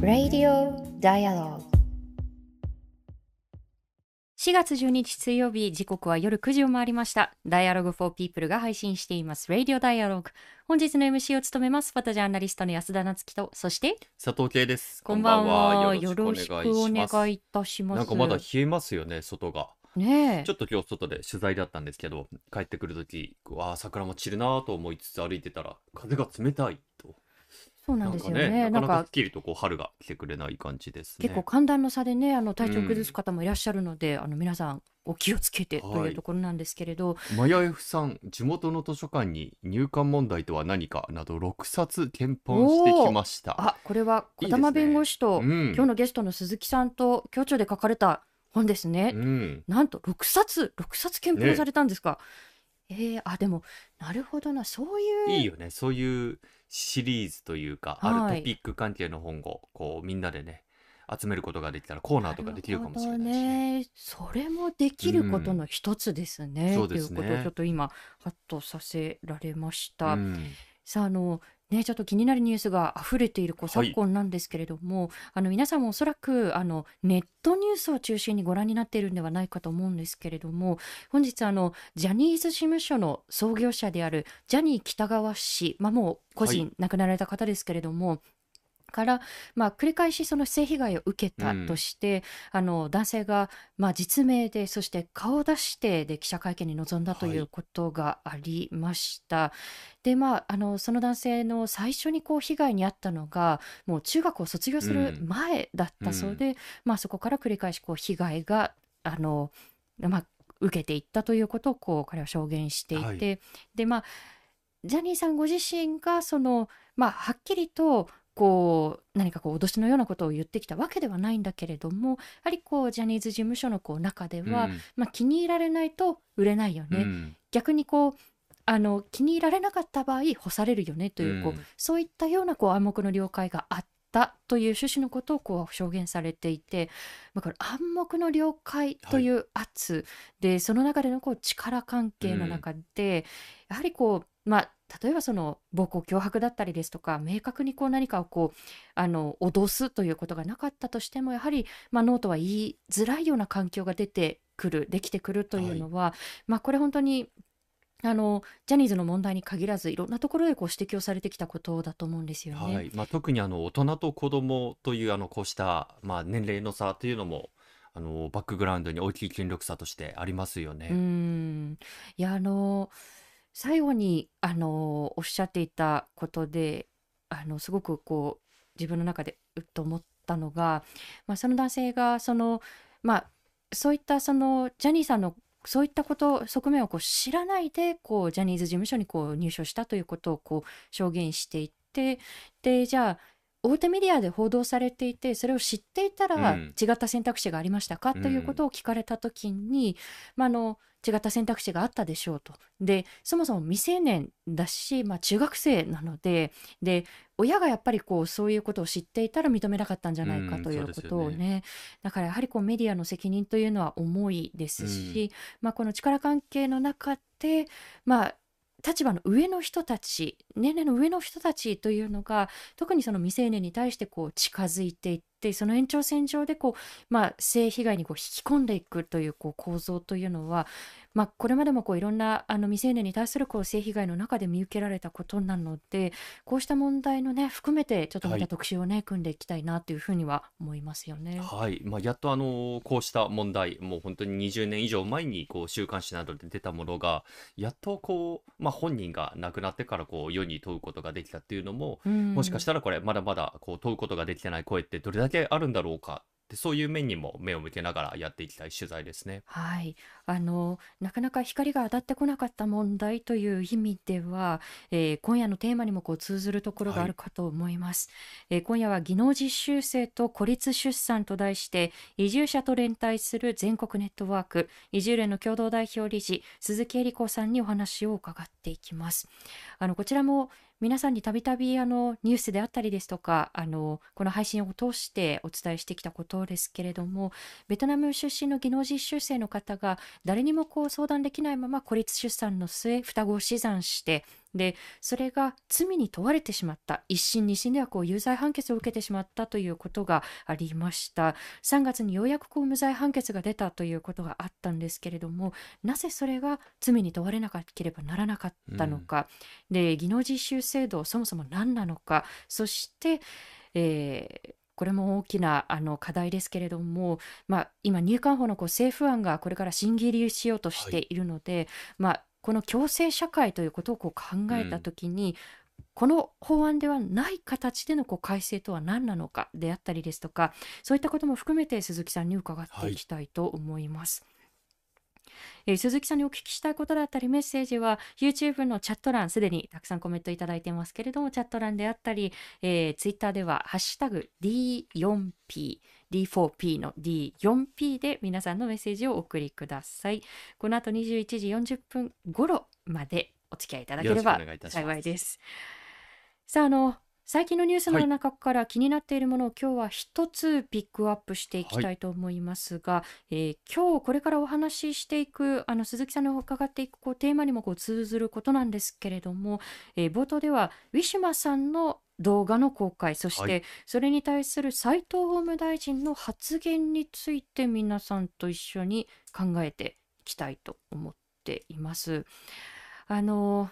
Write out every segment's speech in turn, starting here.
Radio Dialogue. 4月12日水曜日時刻は夜9時を回りました。Dialogue for People が配信しています。Radio Dialogue 本日の MC を務めます。フォトジャーナリストの安田夏樹とそして佐藤圭です。こんばんは。よろしくお願いいたします。なんかまだ冷えますよね外がねえ。ちょっと今日外で取材だったんですけど帰ってくる時わあ桜も散るなと思いつつ歩いてたら風が冷たいと。そうなんですよね。ねなかなんかすっきりとこう春が来てくれない感じですね。結構寒暖の差でねあの体調を崩す方もいらっしゃるので、あの皆さんお気をつけてとはい。いうところなんですけれど、マヤ F さん地元の図書館に入館問題とは何かなど6冊検本してきました。あこれは児玉弁護士とうん。今日のゲストの鈴木さんと共著で書かれた本ですね、うん。なんと6冊6冊検討されたんですか、えーあでもなるほどな。そういういいよね。そういうシリーズというか、はい。あるトピック関係の本をこうみんなでね集めることができたらコーナーとかできるかもしれないしね。ねそれもできることの一つですね。そうですね。ということをちょっと今ハッとさせられました。うん。さああのねちょっと気になるニュースが溢れているこうはい。昨今なんですけれども、あの皆さんもおそらくあのネットニュースを中心にご覧になっているんではないかと思うんですけれども本日あのジャニーズ事務所の創業者であるジャニー喜多川氏、まあ、もう個は人亡くなられた方ですけれども、から、まあ、繰り返しその性被害を受けたとして、あの男性が、まあ、実名でそして顔を出してで記者会見に臨んだといはい。うことがありました。でまあ、あのその男性の最初にこう被害に遭ったのがもう中学を卒業する前だったそうで、まあ、そこから繰り返しこう被害があの、まあ、受けていったということをこう彼は証言していて、はい。でまあジャニーさんご自身がその、まあ、はっきりとこう何かこう脅しのようなことを言ってきたわけではないんだけれどもやはりこうジャニーズ事務所のこう中では、うん。まあ、気に入られないと売れないよね、うん。逆にこうあの気に入られなかった場合干されるよねという,、こううん。そういったようなこう暗黙の了解があったという趣旨のことをこう証言されていて、まあ、これ暗黙の了解という圧で、その中でのこう力関係の中で、やはりこうまあ例えばその暴行脅迫だったりですとか明確にこう何かをこうあの脅すということがなかったとしてもやはり、まあ、ノーとは言いづらいような環境が出てくるできてくるというのは、まあこれ本当にあのジャニーズの問題に限らずいろんなところでこう指摘をされてきたことだと思うんですよね。はいまあ、特にあの大人と子供というあのこうした、まあ、年齢の差というのもあのバックグラウンドに大きい権力差としてありますようね。んいやあの最後にあのおっしゃっていたことであのすごくこう自分の中でうっと思ったのが、まあ、その男性がそのまあそういったそのジャニーさんのそういったこと側面をこう知らないでこうジャニーズ事務所にこう入所したということをこう証言していってでじゃあ大手メディアで報道されていてそれを知っていたらうん。違った選択肢がありましたか、ということを聞かれた時に、まあ、あの違った選択肢があったでしょうと。でそもそも未成年だし、まあ、中学生なのでで親がやっぱりこうそういうことを知っていたら認めなかったんじゃないかうんということをそうですよね,、だからやはりこうメディアの責任というのは重いですし、まあ、この力関係の中で、まあ、立場の上の人たち年齢の上の人たちというのが特にその未成年に対してこう近づいていってその延長線上でこう、まあ、性被害にこう引き込んでいくというこう構造というのは、まあ、これまでもこういろんなあの未成年に対するこう性被害の中で見受けられたことなのでこうした問題のね含めてちょっとまはいた特集をね、組んでいきたいなというふうには思いますよね。はいまあ、やっとあのこうした問題もう本当に20年以上前にこう週刊誌などで出たものがやっとこう、まあ、本人が亡くなってからこう世に問うことができたっていうのも、もしかしたらこれまだまだこう問うことができてない声ってどれだけあるんだろうかってそういう面にも目を向けながらやっていきたい取材ですね。はい、あのなかなか光が当たってこなかった問題という意味では、えー今夜のテーマにもこう通ずるところがあるかと思います、えー今夜は技能実習生と孤立出産と題して移住者と連帯する全国ネットワーク移住連の共同代表理事鈴木恵理子さんにお話を伺っていきます。あのこちらも皆さんにたびたびあのニュースであったりですとかあのこの配信を通してお伝えしてきたことですけれどもベトナム出身の技能実習生の方が誰にもこう相談できないまま孤立出産の末双子を死産してでそれが罪に問われてしまった。一審二審ではこう有罪判決を受けてしまったということがありました。3月にようやくこう無罪判決が出たということがあったんですけれどもなぜそれが罪に問われなければならなかったのか、うん、で技能実習制度そもそも何なのか。そして、えーこれも大きなあの課題ですけれども、まあ、今、入管法のこう政府案がこれから審議入りしようとしてい。るので、はい、まあ、この共生社会ということをこう考えたときに、うん、この法案ではない形でのこう改正とは何なのかであったりですとかそういったことも含めて鈴木さんに伺ってい。きたいと思います。はいえー、鈴木さんにお聞きしたいことだったりメッセージは YouTube のチャット欄すでにたくさんコメントいただいてますけれどもチャット欄であったり、えー、Twitter では「ハッシュタグ #D4P」D4P の D4P で皆さんのメッセージをお送りください。この後21時40分頃までお付き合いいただければ幸いです。さあ、あの、最近のニュースの中から気になっているものを今日は一つピックアップしていきたいと思いますが、はい、えー、今日これからお話ししていくあの鈴木さんに伺っていくこうテーマにもこう通ずることなんですけれども、えー、冒頭ではウィシュマさんの動画の公開そしてそれに対する斉藤法務大臣の発言について皆さんと一緒に考えていきたいと思っています。あの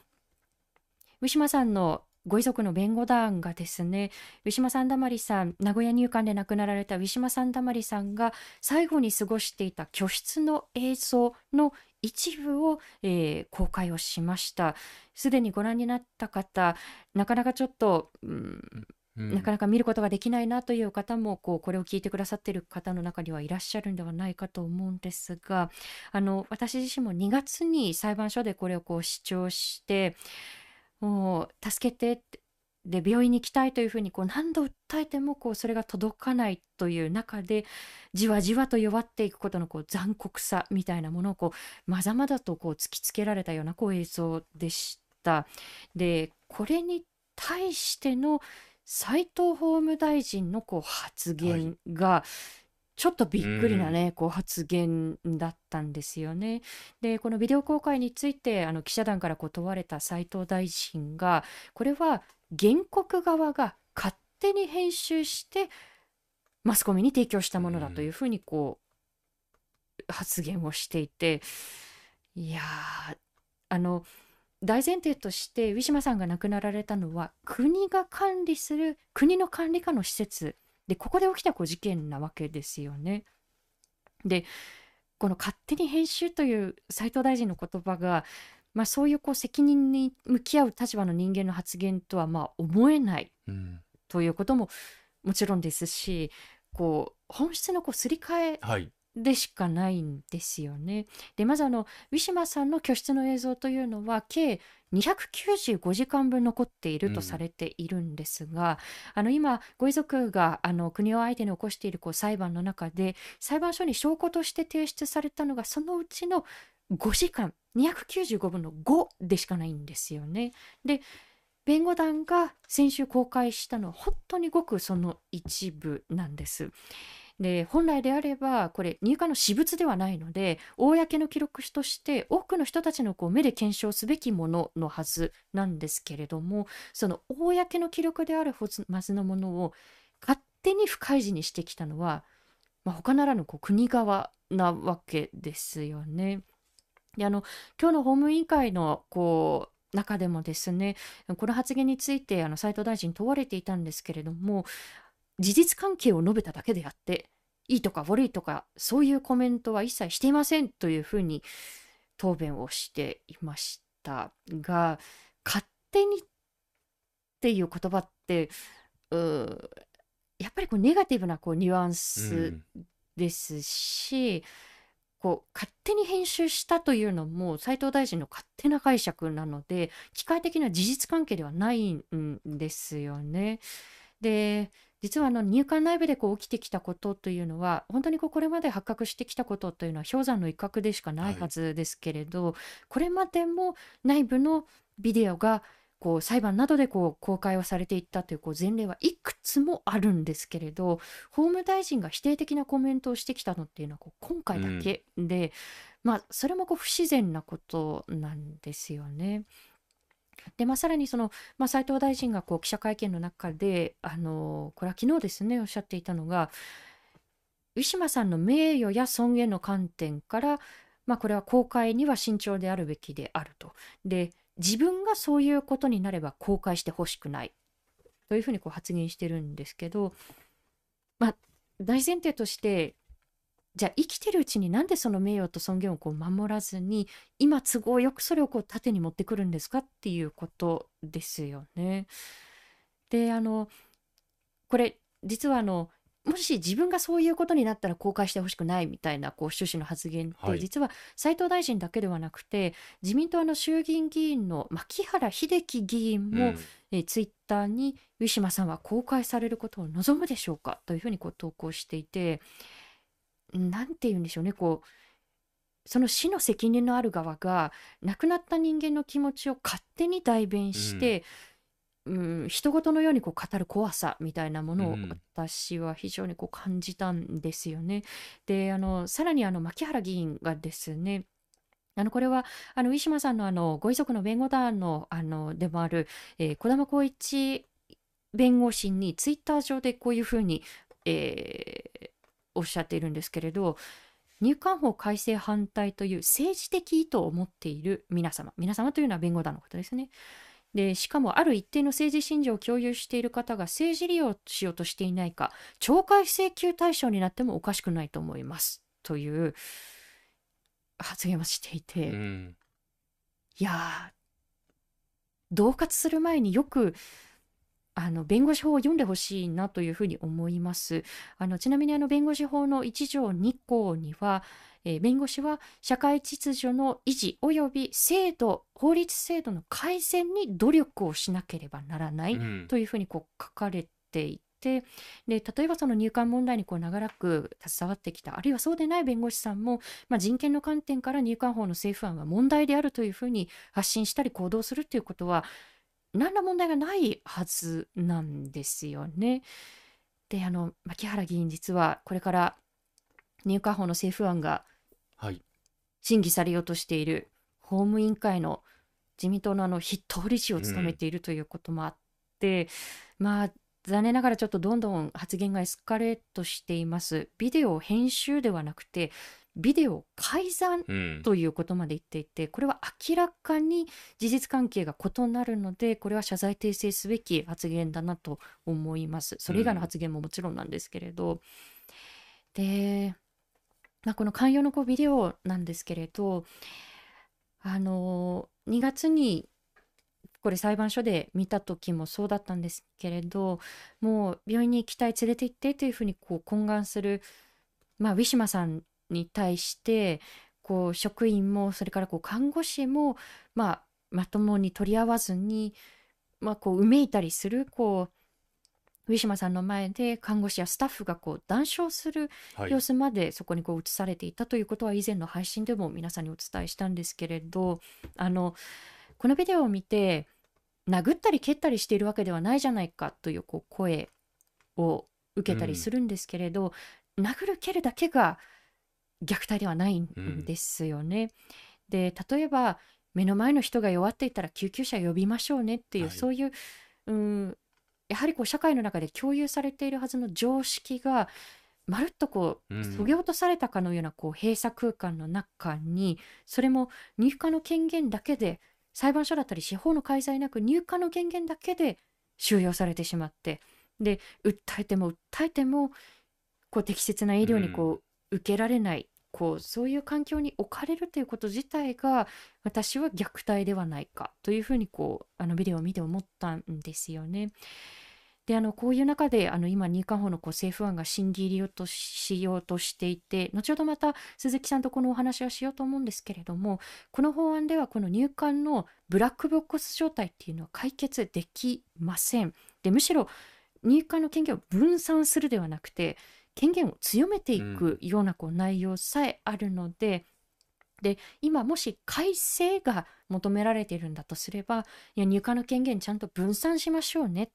ウィシュマさんのご遺族の弁護団がですねウィシュマ・サンダマリさん名古屋入管で亡くなられたウィシュマ・サンダマリさんが最後に過ごしていた居室の映像の一部を、えー、公開をしました。すでにご覧になった方なかなかちょっと、うんうん、なかなか見ることができないなという方もこうこれを聞いてくださっている方の中にはいらっしゃるんではないかと思うんですがあの私自身も2月に裁判所でこれをこう主張してもう助けてってで病院に行きたいというふうにこう何度訴えてもこうそれが届かないという中でじわじわと弱っていくことのこう残酷さみたいなものをこうまざまざとこう突きつけられたようなこう映像でした。でこれに対しての斉藤法務大臣のこう発言が、はいちょっとびっくりなね、こう発言だったんですよね。で、このビデオ公開について、あの記者団からこう問われた斉藤大臣が、これは原告側が勝手に編集して、マスコミに提供したものだというふうにこう、発言をしていて、いやあの、大前提としてウィシュマさんが亡くなられたのは国が管理する国の管理下の施設でここで起きたこう事件なわけですよね。でこの勝手に編集という斉藤大臣の言葉が、まあ、そういうこう責任に向き合う立場の人間の発言とはまあ思えないということももちろんですし、こう本質のこうすり替えでしかないんですよね。でまずあのウィシュマさんの居室の映像というのは計295時間分残っているとされているんですが、うん、あの今ご遺族があの国を相手に起こしているこう裁判の中で裁判所に証拠として提出されたのがそのうちの5時間295分の5でしかないんですよね。で弁護団が先週公開したのは本当にごくその一部なんです。で本来であればこれ入管の私物ではないので公の記録として多くの人たちのこう目で検証すべきもののはずなんですけれどもその公の記録であるはずのものを勝手に不開示にしてきたのは、まあ、他ならぬこう国側なわけですよね。であの今日の法務委員会のこう中でもですねこの発言についてあの斉藤大臣問われていたんですけれども事実関係を述べただけであっていいとか悪いとかそういうコメントは一切していませんというふうに答弁をしていましたが勝手にっていう言葉ってうやっぱりこうネガティブなこうニュアンスですし、うん、こう勝手に編集したというのも斉藤大臣の勝手な解釈なので機械的な事実関係ではないんですよね。で実はあの入管内部でこう起きてきたことというのは本当にこうこれまで発覚してきたことというのは氷山の一角でしかないはずですけれど、はい、これまでも内部のビデオがこう裁判などでこう公開をされていったというこう前例はいくつもあるんですけれど法務大臣が否定的なコメントをしてきたのっていうのはこう今回だけで、うん、まあそれもこう不自然なことなんですよね。でまあ、さらにその、まあ、斉藤大臣がこう記者会見の中であのこれは昨日ですねおっしゃっていたのがウィシュマさんの名誉や尊厳の観点から、まあ、これは公開には慎重であるべきであると。で自分がそういうことになれば公開してほしくないというふうにこう発言してるんですけど、まあ、大前提としてじゃあ生きてるうちになんでその名誉と尊厳をこう守らずに今都合よくそれをこう縦に持ってくるんですかっていうことですよね。であのこれ実はあのもし自分がそういうことになったら公開してほしくないみたいなこう趣旨の発言って、はい、実は斉藤大臣だけではなくて自民党の衆議院議員の牧原秀樹議員も、うん、えツイッターにウィシュマさんは公開されることを望むでしょうかというふうにこう投稿していて何て言うんでしょうねこうその死の責任のある側が亡くなった人間の気持ちを勝手に代弁して、うんうん、人事のようにこう語る怖さみたいなものを私は非常にこう感じたんですよね。であのさらにあの牧原議員がですねあのこれはあのウィシュマさんのあのご遺族の弁護団のあのでもある、えー、小玉光一弁護士にツイッター上でこういうふうに、えー、おっしゃっているんですけれど入管法改正反対という政治的意図を持っている皆様皆様というのは弁護団のことですね。でしかもある一定の政治信条を共有している方が政治利用しようとしていないか懲戒請求対象になってもおかしくないと思いますという発言をしていて、うん、いや恫喝する前によくあの弁護士法を読んでほしいなというふうに思います。あのちなみにあの弁護士法の1条2項には、えー、弁護士は社会秩序の維持及び制度法律制度の改善に努力をしなければならないというふうにこう書かれていて、で例えばその入管問題にこう長らく携わってきたあるいはそうでない弁護士さんも、まあ、人権の観点から入管法の政府案は問題であるというふうに発信したり行動するということは何ら問題がないはずなんですよね。であの牧原議員実はこれから入管法の政府案が審議されようとしている法務委員会の自民党のあの筆頭理事を務めているということもあって、うん、まあ残念ながらちょっとどんどん発言がエスカレートしています。ビデオ編集ではなくてビデオ改ざんということまで言っていて、うん、これは明らかに事実関係が異なるのでこれは謝罪訂正すべき発言だなと思います。それ以外の発言ももちろんなんですけれど、うん、でまあ、この寛容のこうビデオなんですけれどあの2月にこれ裁判所で見た時もそうだったんですけれどもう病院に行きたい連れて行ってというふうにこう懇願する、まあ、ウィシュマさんに対してこう職員もそれからこう看護師も、まあ、まともに取り合わずに、まあ、こううめいたりするこうウィシュマさんの前で看護師やスタッフがこう談笑する様子までそこにこう映されていたということは以前の配信でも皆さんにお伝えしたんですけれどあのこのビデオを見て殴ったり蹴ったりしているわけではないじゃないかというこう声を受けたりするんですけれど、うん、殴る蹴るだけが虐待ではないんですよね。うん、で例えば目の前の人が弱っていたら救急車呼びましょうねっていう、はい、そういう、うん、やはりこう社会の中で共有されているはずの常識がまるっとこうそぎ落とされたかのようなこう閉鎖空間の中にそれも入荷の権限だけで裁判所だったり司法の介在なく入荷の権限だけで収容されてしまってで訴えても訴えてもこう適切な医療にこう受けられない、こうそういう環境に置かれるということ自体が私は虐待ではないかというふうにこうあのビデオを見て思ったんですよね。であのこういう中であの今入管法のこう政府案が審議入りとしようとしていて後ほどまた鈴木さんとこのお話はしようと思うんですけれどもこの法案ではこの入管のブラックボックス状態っていうのは解決できません。でむしろ入管の権限を分散するではなくて権限を強めていくようなこう内容さえあるので、で今もし改正が求められているんだとすればいや入管の権限ちゃんと分散しましょうね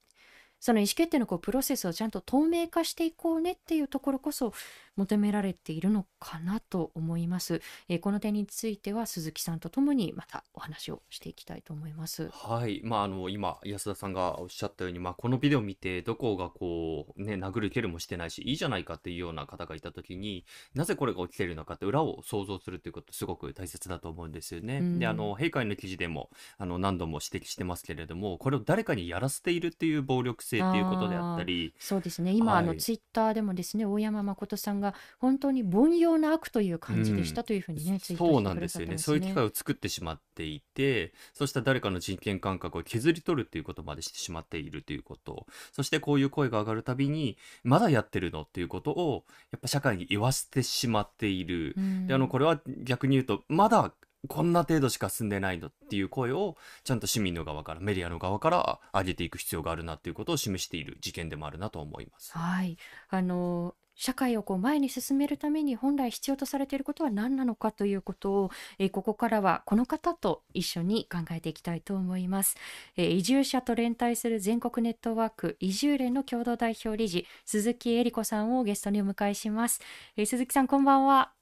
その意思決定のこうプロセスをちゃんと透明化していこうねっていうところこそ求められているのかなと思います、えー、この点については鈴木さんとともにまたお話をしていきたいと思います。はい。まああの今安田さんがおっしゃったように、まあ、このビデオを見てどこがこうね殴る蹴るもしてないしいいじゃないかっていうような方がいた時になぜこれが起きているのかって裏を想像するということすごく大切だと思うんですよね。うん、であの閉会の記事でもあの何度も指摘してますけれどもこれを誰かにやらせているっていう暴力性っていうことであったり。そうですね。今、はい、あのツイッターでもですね大山誠さんが本当に凡庸な悪という感じでしたというふうにね、うん、ツイッターそうなんですよね。そういう機会を作ってしまっていてそうした誰かの人権感覚を削り取るっていうことまでしてしまっているということ。そしてこういう声が上がるたびにまだやってるのっていうことをやっぱ社会に言わせてしまっている、うん、であのこれは逆に言うとまだこんな程度しか進んでないのっていう声をちゃんと市民の側からメディアの側から上げていく必要があるなっていうことを示している事件でもあるなと思います。はい。あの社会をこう前に進めるために本来必要とされていることは何なのかということを、えー、ここからはこの方と一緒に考えていきたいと思います、えー、移住者と連帯する全国ネットワーク移住連の共同代表理事鈴木恵理子さんをゲストにお迎えします、えー、鈴木さんこんばんは。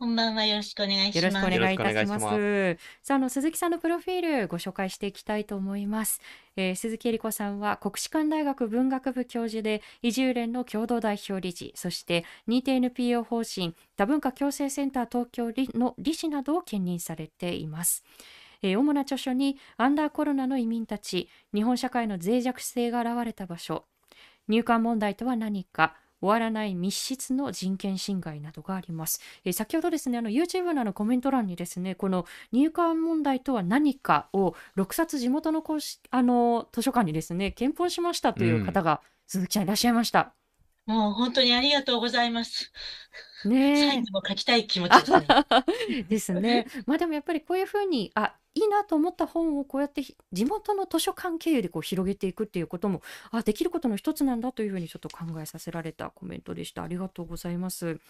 こんばんは。よろしくお願いします。よろしくお願いいたします。さあ、あの鈴木さんのプロフィールご紹介していきたいと思います。えー、鈴木恵理子さんは国士舘大学文学部教授で移住連の共同代表理事、そして認定 NPO 法人多文化共生センター東京の理事などを兼任されています。えー、主な著書にアンダーコロナの移民たち、日本社会の脆弱性が現れた場所、入管問題とは何か、終わらない密室の人権侵害などがあります。えー、先ほどですね、あの YouTube のあのコメント欄にですね、この入管問題とは何かを6冊地元の公式あの図書館にですね、検討しましたという方が、鈴木ちゃんいらっしゃいました。もう本当にありがとうございます。ねサインも書きたい気持ちですね。ですね。まあでもやっぱりこういうふうに、あ、いいなと思った本をこうやって地元の図書館経由でこう広げていくっていうこともあできることの一つなんだというふうにちょっと考えさせられたコメントでしたありがとうございます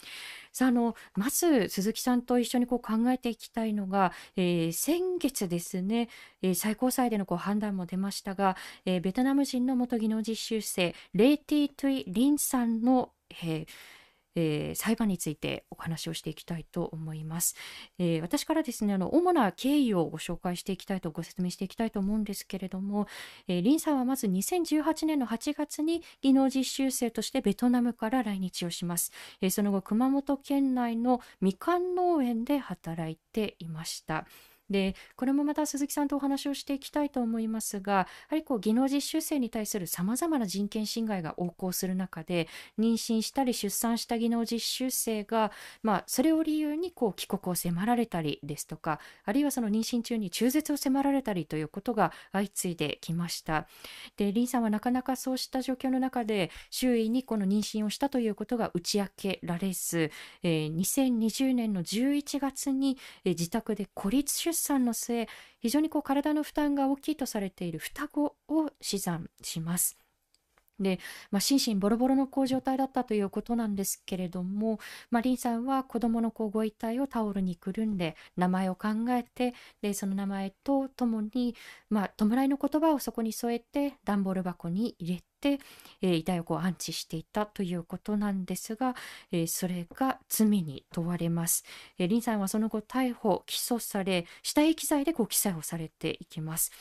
さああのまず鈴木さんと一緒にこう考えていきたいのが、えー、先月ですね、えー、最高裁でのこう判断も出ましたが、えー、ベトナム人の元技能実習生レイティ・トゥイ・リンさんの、えーえー、裁判についてお話をしていきたいと思います。えー、私からですねあの主な経緯をご紹介していきたいとご説明していきたいと思うんですけれども、えー、リンさんはまず2018年の8月に技能実習生としてベトナムから来日をします。え、その後熊本県内のみかん農園で働いていました。でこれもまた鈴木さんとお話をしていきたいと思いますがやはりこう技能実習生に対するさまざまな人権侵害が横行する中で妊娠したり出産した技能実習生が、まあ、それを理由にこう帰国を迫られたりですとかあるいはその妊娠中に中絶を迫られたりということが相次いできました。でリンさんはなかなかそうした状況の中で周囲にこの妊娠をしたということが打ち明けられず、えー、2020年の11月に、えー、自宅で孤立出産の末非常にこう体の負担が大きいとされている双子を死産します。で、まあ、心身ボロボロのこう状態だったということなんですけれども、まあ、リンさんは子供のこうご遺体をタオルにくるんで名前を考えてでその名前とともに、まあ、弔いの言葉をそこに添えて段ボール箱に入れ、えー、遺体をこう安置していたということなんですが、えー、それが罪に問われます、えー、リンさんはその後逮捕起訴され死体遺棄罪でこう記載をされていきます。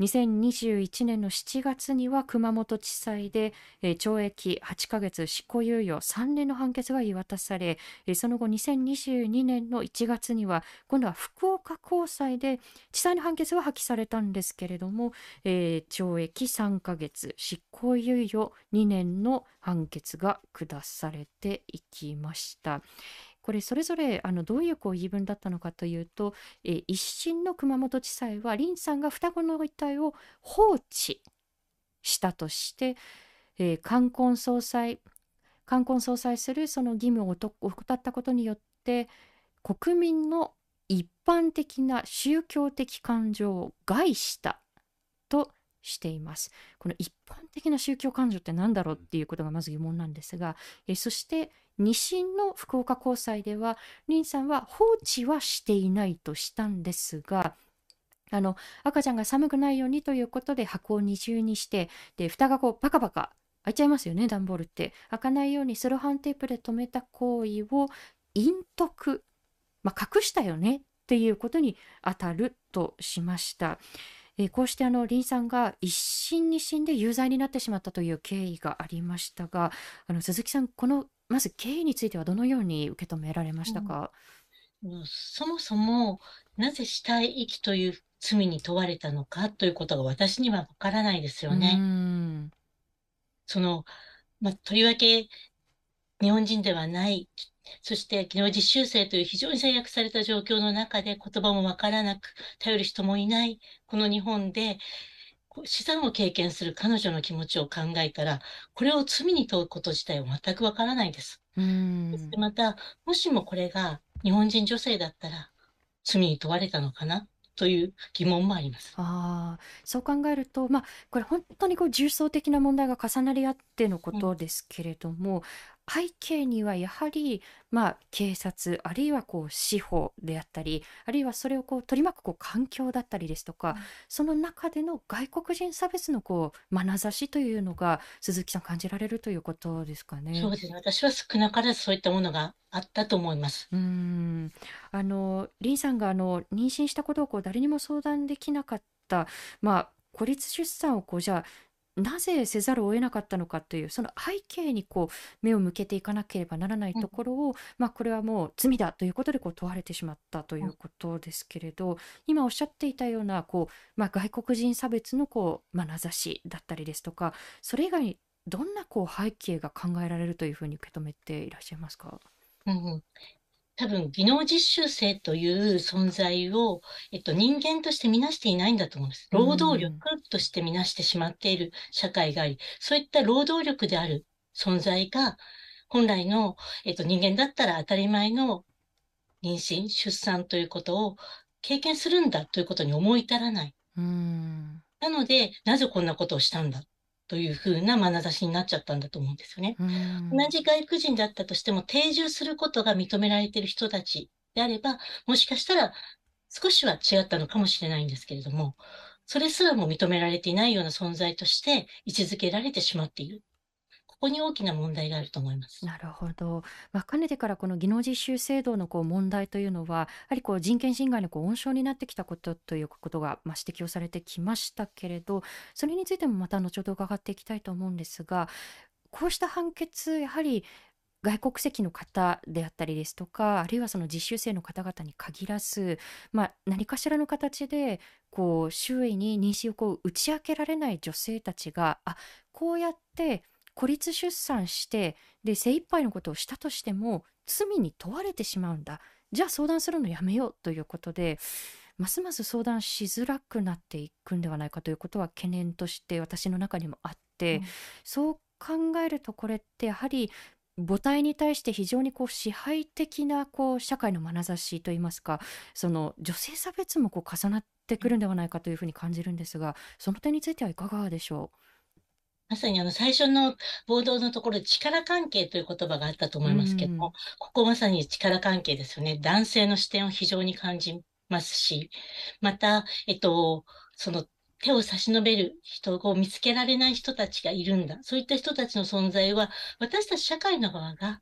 2021年の7月には熊本地裁で、懲役8ヶ月執行猶予3年の判決が言い渡され、その後2022年の1月には今度は福岡高裁で地裁の判決は破棄されたんですけれども、えー、懲役3ヶ月執行猶予2年の判決が下されていきました。これそれぞれあのどういうこう言い分だったのかというと、えー、一審の熊本地裁は林さんが双子の遺体を放置したとして、えー、冠婚葬祭冠婚葬祭するその義務を怠ったことによって国民の一般的な宗教的感情を害したとしています。この一般的な宗教感情って何だろうっていうことがまず疑問なんですが、えそして2審の福岡高裁では林さんは放置はしていないとしたんですがあの赤ちゃんが寒くないようにということで箱を二重にしてで蓋がこうパカパカ開いちゃいますよね段ボールって開かないようにセロハンテープで留めた行為を隠匿、まあ、隠したよねっていうことに当たるとしました。えこうしてあの林さんが一審二審で有罪になってしまったという経緯がありましたがあの鈴木さんこのまず経緯についてはどのように受け止められましたか、うん、そもそもなぜ死体遺棄という罪に問われたのかということが私にはわからないですよね。その、まあ、とりわけ日本人ではないそして技能実習生という非常に制約された状況の中で言葉もわからなく頼る人もいないこの日本で資産を経験する彼女の気持ちを考えたらこれを罪に問うこと自体は全くわからないです。うんでまたもしもこれが日本人女性だったら罪に問われたのかな？という疑問もあります。ああ、そう考えると、まあ、これ本当にこう重層的な問題が重なり合ってのことですけれども、背景にはやはり、まあ、警察あるいはこう司法であったりあるいはそれをこう取り巻くこう環境だったりですとか、うん、その中での外国人差別のこう眼差しというのが鈴木さん感じられるということですかね。そうですね私は少なからずそういったものがあったと思います。うんあの林さんがあの妊娠したことをこう誰にも相談できなかった、まあ、孤立出産をこうじゃあなぜせざるを得なかったのかというその背景にこう目を向けていかなければならないところを、うん、まあ、これはもう罪だということでこう問われてしまったということですけれど、うん、今おっしゃっていたようなこう、まあ、外国人差別のこう眼差しだったりですとかそれ以外にどんなこう背景が考えられるというふうに受け止めていらっしゃいますか、うん、多分、技能実習生という存在を、えっと、人間として見なしていないんだと思うんです。労働力として見なしてしまっている社会があり、そういった労働力である存在が、本来の、えっと、人間だったら当たり前の妊娠、出産ということを経験するんだということに思い至らない。なので、なぜこんなことをしたんだというふうな眼差しになっちゃったんだと思うんですよね。同じ外国人だったとしても定住することが認められている人たちであれば、もしかしたら少しは違ったのかもしれないんですけれども、それすらも認められていないような存在として位置づけられてしまっている。ここに大きな問題があると思います。なるほど。まあ、かねてからこの技能実習制度のこう問題というのは、やはりこう人権侵害のこう温床になってきたことということがまあ指摘をされてきましたけれど、それについてもまた後ほど伺っていきたいと思うんですが、こうした判決、やはり外国籍の方であったりですとかあるいはその実習生の方々に限らず、まあ、何かしらの形でこう周囲に妊娠をこう打ち明けられない女性たちがあこうやって孤立出産してで精一杯のことをしたとしても罪に問われてしまうんだ。じゃあ相談するのやめようということでますます相談しづらくなっていくんではないかということは懸念として私の中にもあって、うん、そう考えるとこれってやはり母体に対して非常にこう支配的なこう社会の眼差しといいますかその女性差別もこう重なってくるんではないかというふうに感じるんですがその点についてはいかがでしょう？まさにあの最初の冒頭のところで力関係という言葉があったと思いますけども、ここまさに力関係ですよね。男性の視点を非常に感じますし、また、えっと、その手を差し伸べる人を見つけられない人たちがいるんだ。そういった人たちの存在は、私たち社会の側が、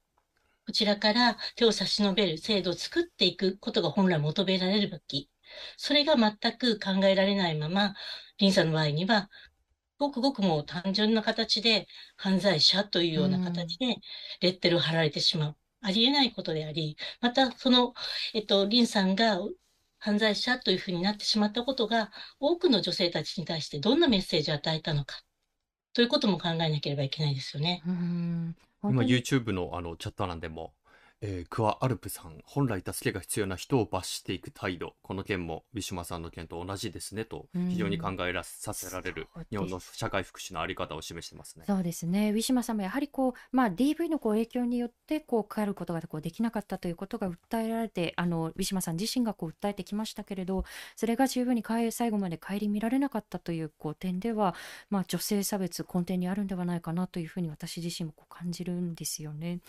こちらから手を差し伸べる制度を作っていくことが本来求められるべき。それが全く考えられないまま、リンさんの場合には、ごくごくもう単純な形で犯罪者というような形でレッテルを貼られてしまう。ありえないことであり、またその、えっと、リンさんが犯罪者というふうになってしまったことが多くの女性たちに対してどんなメッセージを与えたのかということも考えなければいけないですよね。うん今 YouTube のあのチャット欄でもえー、クワアルプさん、本来助けが必要な人を罰していく態度、この件もウィシュマさんの件と同じですねと、非常に考えらさせられる日本の社会福祉のあり方を示してますね。そうですね。ウィシュマさんもやはりこう、まあ、DV のこう影響によってこう帰ることがこうできなかったということが訴えられて、あのウィシュマさん自身がこう訴えてきましたけれど、それが十分に最後まで顧みられなかったというこう点では、まあ、女性差別根底にあるんではないかなというふうに私自身もこう感じるんですよね。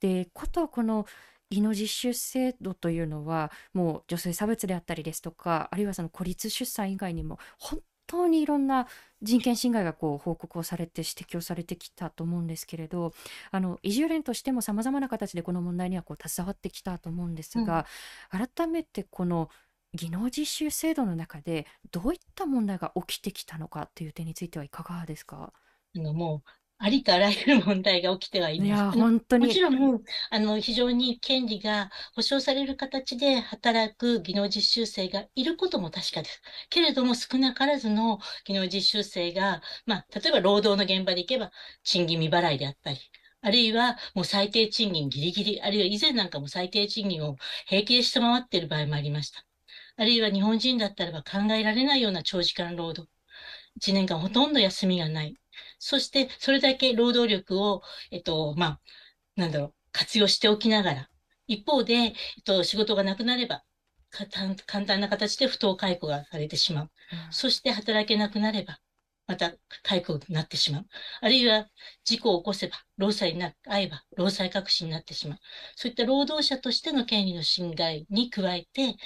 で、ことこの技能実習制度というのはもう女性差別であったりですとかあるいはその孤立出産以外にも本当にいろんな人権侵害がこう報告をされて指摘をされてきたと思うんですけれどあの移住連としてもさまざまな形でこの問題にはこう携わってきたと思うんですが、うん、改めてこの技能実習制度の中でどういった問題が起きてきたのかという点についてはいかがですか？もうありとあらゆる問題が起きてはいます。いや、本当に。もちろん、あの、非常に権利が保障される形で働く技能実習生がいることも確かです。けれども、少なからずの技能実習生が、まあ、例えば労働の現場で行けば、賃金未払いであったり、あるいはもう最低賃金ギリギリ、あるいは以前なんかも最低賃金を平気で下回っている場合もありました。あるいは日本人だったらば考えられないような長時間労働。1年間ほとんど休みがない。そして、それだけ労働力を、えっと、まあ、なんだろう、活用しておきながら、一方で、えっと、仕事がなくなれば、簡単な形で不当解雇がされてしまう。うん、そして働けなくなれば、また解雇になってしまう。あるいは事故を起こせば、労災にな、会えば、労災隠しになってしまう。そういった労働者としての権利の侵害に加えて、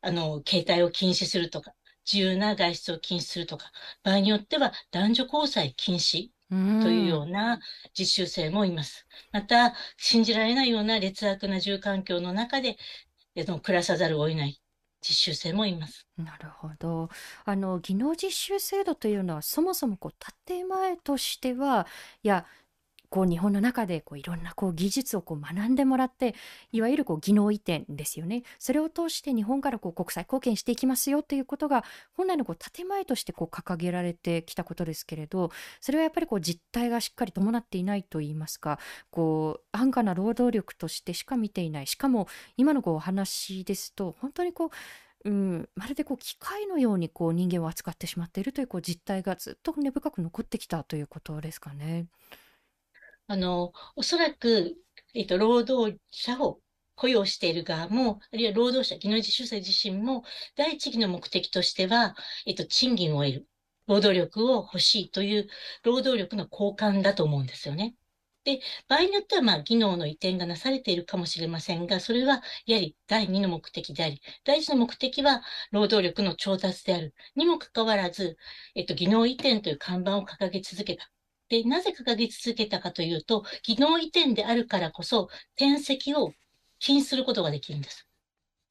あの、携帯を禁止するとか、自由な外出を禁止するとか、場合によっては男女交際禁止というような実習生もいます。また、信じられないような劣悪な住環境の中で、暮らさざるを得ない実習生もいます。なるほど。あの技能実習制度というのはそもそもこう建前としてはいやこう日本の中でこういろんなこう技術をこう学んでもらっていわゆるこう技能移転ですよねそれを通して日本からこう国際貢献していきますよということが本来のこう建前としてこう掲げられてきたことですけれどそれはやっぱりこう実態がしっかり伴っていないといいますかこう安価な労働力としてしか見ていないしかも今のこうお話ですと本当にこううん、まるでこう機械のようにこう人間を扱ってしまっているというこう実態がずっと根深く残ってきたということですかね。あの、おそらく、えっと、労働者を雇用している側も、あるいは労働者、技能実習生自身も、第一義の目的としては、えっと、賃金を得る。労働力を欲しいという労働力の交換だと思うんですよね。で、場合によっては、まあ、技能の移転がなされているかもしれませんが、それは、やはり第二の目的であり、第一の目的は、労働力の調達である。にもかかわらず、えっと、技能移転という看板を掲げ続けた。で、なぜ掲げ続けたかというと、技能移転であるからこそ、転籍を禁止することができるんです。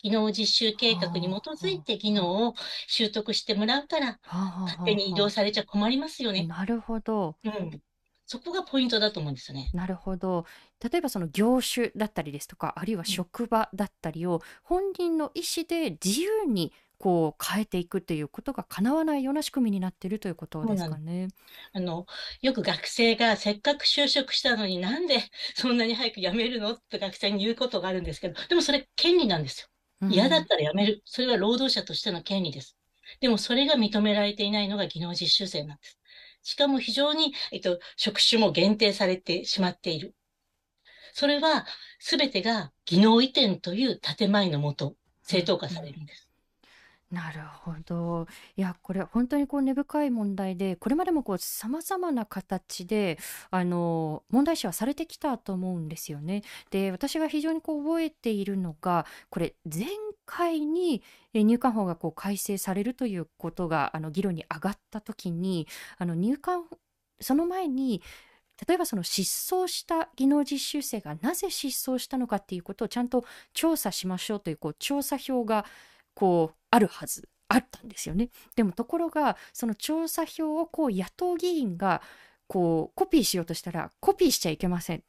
技能実習計画に基づいて技能を習得してもらうから、勝手に移動されちゃ困りますよね。なるほど。うん。そこがポイントだと思うんですよね。なるほど。例えばその業種だったりですとか、あるいは職場だったりを本人の意思で自由にこう変えていくっていうことが叶わないような仕組みになっているということですかね。あの、よく学生がせっかく就職したのになんでそんなに早く辞めるの？って学生に言うことがあるんですけど、でもそれ権利なんですよ。嫌だったら辞める。それは労働者としての権利です。でもそれが認められていないのが技能実習生なんです。しかも非常に、えっと、職種も限定されてしまっている。それは全てが技能移転という建前のもと、正当化されるんです。なるほど。いや、これ本当にこう根深い問題で、これまでもこう様々な形で、あの、問題視はされてきたと思うんですよね。で、私が非常にこう覚えているのが、これ前回に入管法がこう改正されるということが、あの、議論に上がった時に、あの、入管、その前に、例えばその失踪した技能実習生がなぜ失踪したのかっていうことをちゃんと調査しましょうというこう調査票がこうあるはずあったんですよね。でもところがその調査票をこう野党議員がこうコピーしようとしたらコピーしちゃいけません。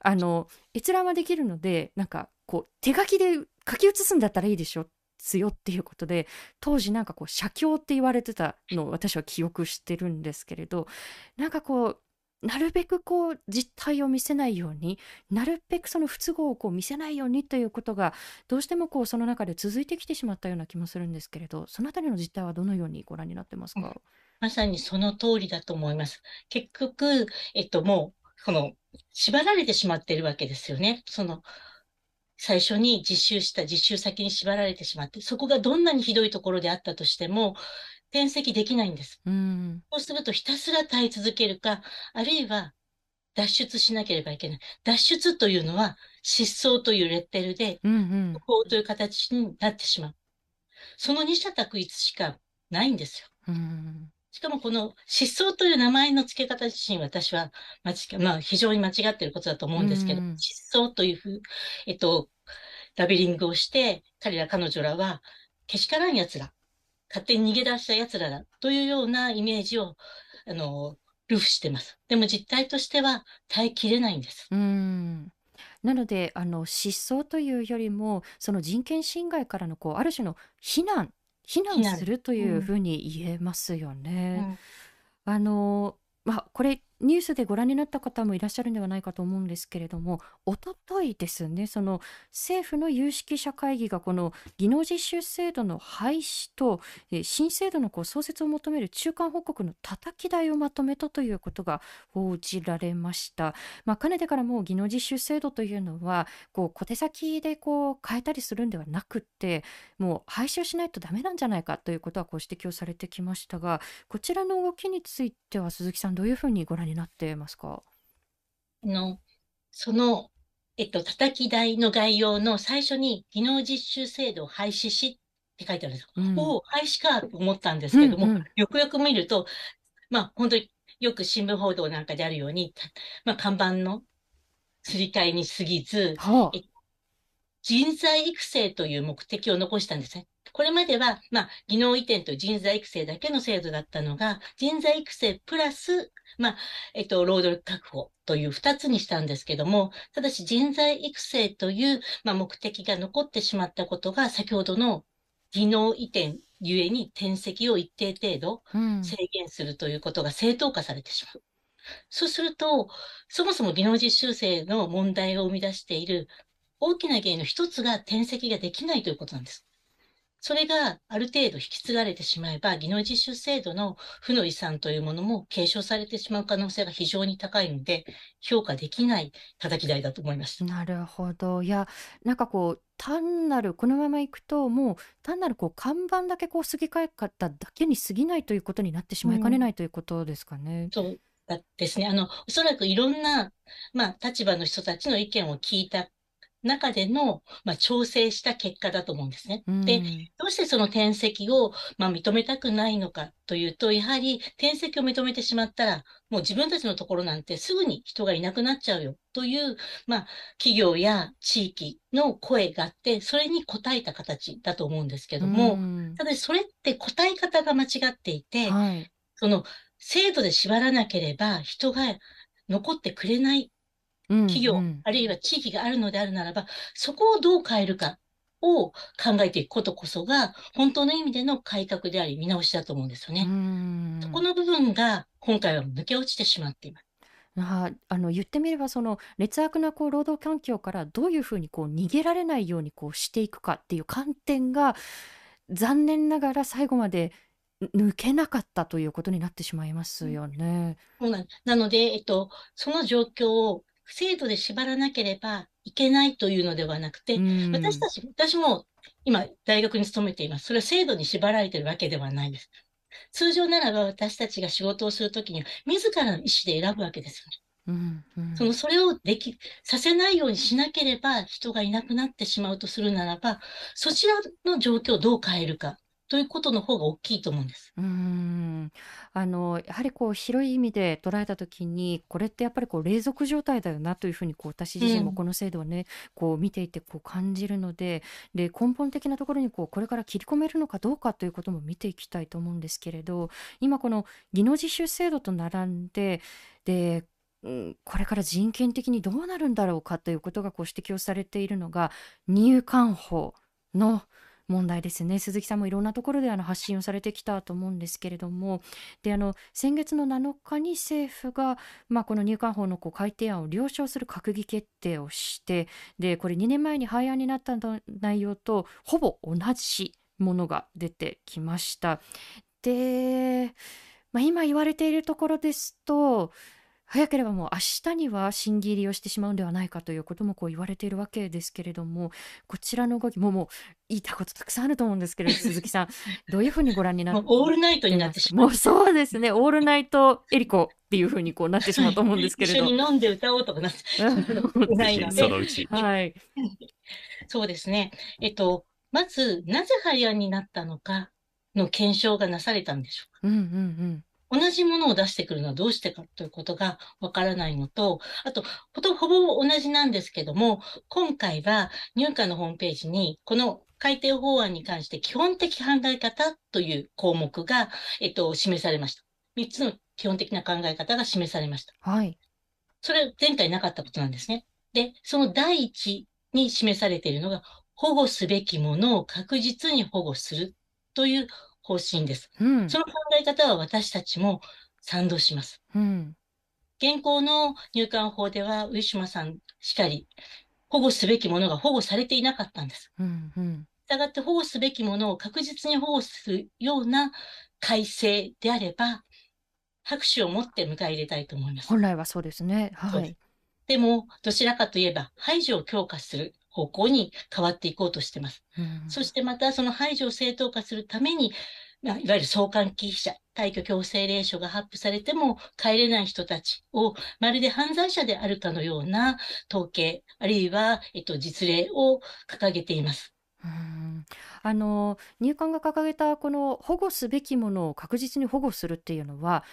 あの閲覧はできるのでなんかこう手書きで書き写すんだったらいいでしょ強っていうことで当時なんかこう写経って言われてたのを私は記憶してるんですけれどなんかこうなるべくこう実態を見せないようになるべくその不都合をこう見せないようにということがどうしてもこうその中で続いてきてしまったような気もするんですけれどそのあたりの実態はどのようにご覧になってますか、まさにその通りだと思います。結局、えっと、もう、この、縛られてしまっているわけですよね。その、最初に実習した実習先に縛られてしまって、そこがどんなにひどいところであったとしても、転籍できないんです。うん、そうするとひたすら耐え続けるか、あるいは脱出しなければいけない。脱出というのは失踪というレッテルで、うんうん、不幸という形になってしまう。その二者択一しかないんですよ。うんしかもこの失踪という名前の付け方自身、私は間違、まあ非常に間違っていることだと思うんですけど、失踪というふう、えっと、ラベリングをして、彼ら彼女らは、けしからん奴ら、勝手に逃げ出した奴らだというようなイメージを、あの、ルフしてます。でも実態としては耐えきれないんです。うんなのであの失踪というよりもその人権侵害からのこうある種の非難避難するというふうに言えますよね。あのまあ、これニュースでご覧になった方もいらっしゃるんではないかと思うんですけれどもおとといですねその政府の有識者会議がこの技能実習制度の廃止とえ新制度のこう創設を求める中間報告のたたき台をまとめたということが報じられました。まあ、かねてからもう技能実習制度というのはこう小手先でこう変えたりするんではなくってもう廃止をしないとダメなんじゃないかということはこう指摘をされてきましたがこちらの動きについては鈴木さんどういうふうにご覧になってますか？の、その、えっと、叩き台の概要の最初に技能実習制度を廃止しって書いてあるんです。よ。うん、おお、廃止かと思ったんですけども、うんうん、よくよく見ると、まあ、本当によく新聞報道なんかであるように、まあ、看板のすり替えに過ぎず、はあ、人材育成という目的を残したんですね。これまでは、まあ、技能移転と人材育成だけの制度だったのが、人材育成プラス、まあ、えっと、労働力確保という二つにしたんですけども、ただし人材育成という、まあ、目的が残ってしまったことが、先ほどの技能移転ゆえに転籍を一定程度制限するということが正当化されてしまう。うん、そうすると、そもそも技能実習生の問題を生み出している大きな原因の一つが転籍ができないということなんです。それがある程度引き継がれてしまえば、技能実習制度の負の遺産というものも継承されてしまう可能性が非常に高いので、評価できない叩き台だと思います。なるほど。いや、なんかこう、単なる、このままいくと、もう単なるこう看板だけこう過ぎ替え方だけに過ぎないということになってしまいかねないということですかね。うん、そうですね。あの、おそらくいろんな、まあ、立場の人たちの意見を聞いた中での、まあ、調整した結果だと思うんですね。で、どうしてその転籍を、まあ、認めたくないのかというと、やはり転籍を認めてしまったら、もう自分たちのところなんてすぐに人がいなくなっちゃうよという、まあ、企業や地域の声があって、それに応えた形だと思うんですけども、ただそれって答え方が間違っていて、はい、その制度で縛らなければ人が残ってくれない企業、あるいは地域があるのであるならば、そこをどう変えるかを考えていくことこそが、本当の意味での改革であり、見直しだと思うんですよね。そこの部分が、今回は抜け落ちてしまっています。ああの言ってみればその劣悪なこう労働環境からどういうふうにこう逃げられないようにこうしていくかっていう観点が残念ながら最後まで抜けなかったということになってしまいますよね。そうなんなので、えっと、その状況を制度で縛らなければいけないというのではなくて、私たち、私も今大学に勤めています。それは制度に縛られているわけではないです。通常ならば私たちが仕事をするときには自らの意思で選ぶわけですよね。うんうん、そのそれをできさせないようにしなければ人がいなくなってしまうとするならばそちらの状況をどう変えるかということの方が大きいと思うんです。うんあのやはりこう広い意味で捉えた時にこれってやっぱりこう隷属状態だよなというふうにこう私自身もこの制度をね、こう見ていてこう感じるのでで根本的なところにこうこれから切り込めるのかどうかということも見ていきたいと思うんですけれど今この技能実習制度と並んででこれから人権的にどうなるんだろうかということがこう指摘をされているのが入管法の問題ですね鈴木さんもいろんなところであの発信をされてきたと思うんですけれどもであの先月の7日に政府が、まあ、この入管法のこう改定案を了承する閣議決定をしてでこれ2年前に廃案になった内容とほぼ同じものが出てきました。で、まあ、今言われているところですと早ければもう明日には審議入りをしてしまうんではないかということもこう言われているわけですけれどもこちらの動きももう言いたいことたくさんあると思うんですけれど 鈴木さんどういうふうにご覧になってオールナイトになってしまう。もうそうですねオールナイトエリコっていうふうにこうなってしまうと思うんですけれど。一緒に飲んで歌おうとかなってないので そのうち。はい。そうですね。えっとまずなぜ廃案になったのかの検証がなされたんでしょうか？うんうんうん同じものを出してくるのはどうしてかということがわからないのと、あと、ことほぼ同じなんですけども、今回は入管のホームページに、この改定法案に関して基本的考え方という項目が、えっと、示されました。3つの基本的な考え方が示されました。はいそれ前回なかったことなんですね。で、その第一に示されているのが、保護すべきものを確実に保護するという方針です。うんその考え方は私たちも賛同します。うん現行の入管法では、ウィシュマさんしかり、保護すべきものが保護されていなかったんです。うんうんしたがって保護すべきものを確実に保護するような改正であれば、拍手を持って迎え入れたいと思います。本来はそうですねはいでも、どちらかといえば、排除を強化する方向に変わっていこうとしています。うんそしてまたその排除を正当化するために、まあいわゆる送還忌避者、退去強制令書が発布されても帰れない人たちをまるで犯罪者であるかのような統計、あるいは、えっと、実例を掲げています。うんあの入管が掲げたこの保護すべきものを確実に保護するっていうのは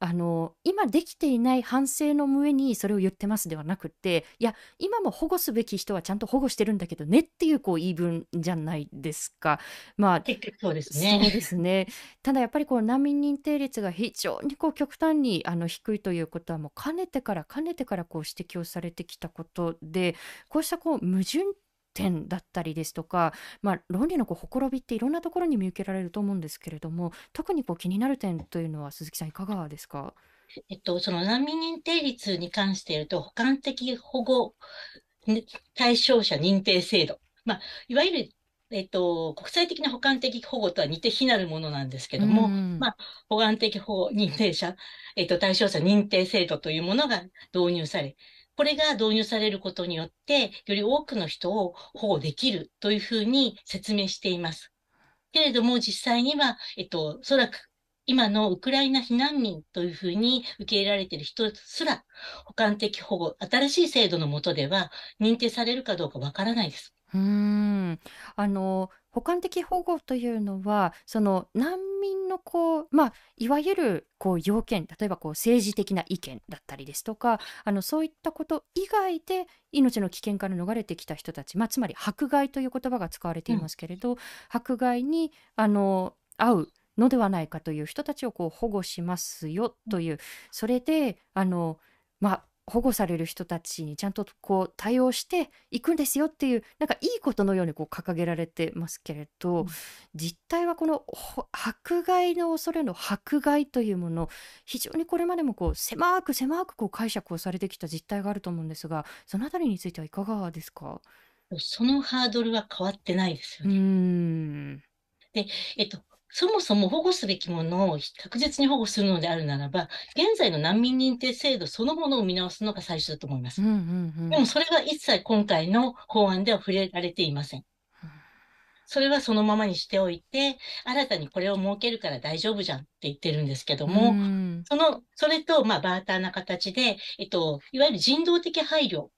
あの今できていない反省の上にそれを言ってますではなくていや今も保護すべき人はちゃんと保護してるんだけどねっていうこう言い分じゃないですか。まあ結局そうですそうね。ですね。ただやっぱりこう難民認定率が非常にこう極端にあの低いということはもうかねてからかねてからこう指摘をされてきたことでこうしたこう矛盾点だったりですとか、まあ、論理のこうほころびっていろんなところに見受けられると思うんですけれども特にこう気になる点というのは鈴木さんいかがですか？えっと、その難民認定率に関して言うと、補完的保護ね対象者認定制度。まあ、いわゆる、えっと、国際的な補完的保護とは似て非なるものなんですけども、うんまあ保管的保護認定者、えっと、対象者認定制度というものが導入され、これが導入されることによって、より多くの人を保護できるというふうに説明しています。けれども、実際には、えっと、おそらく、今のウクライナ避難民というふうに受け入れられている人すら、補完的保護、新しい制度の下では認定されるかどうかわからないです。うーん。あの補完的保護というのはその難民のこう、まあ、いわゆるこう要件例えばこう政治的な意見だったりですとかあのそういったこと以外で命の危険から逃れてきた人たち、まあ、つまり迫害という言葉が使われていますけれど、迫害にあの合うのではないかという人たちをこう保護しますよというそれであのまあ保護される人たちにちゃんとこう対応していくんですよっていうなんかいいことのようにこう掲げられてますけれど、うん。実態はこのほ迫害の恐れの迫害というもの非常にこれまでもこう狭く狭くこう解釈をされてきた実態があると思うんですがそのあたりについてはいかがですか？そのハードルは変わってないですよね。ん。えっと、そもそも保護すべきものを確実に保護するのであるならば、現在の難民認定制度そのものを見直すのが最初だと思いますうん。うんうんでもそれは一切今回の法案では触れられていません。それはそのままにしておいて、新たにこれを設けるから大丈夫じゃんって言ってるんですけども、うんその、それと、まあ、バーターな形で、えっと、いわゆる人道的配慮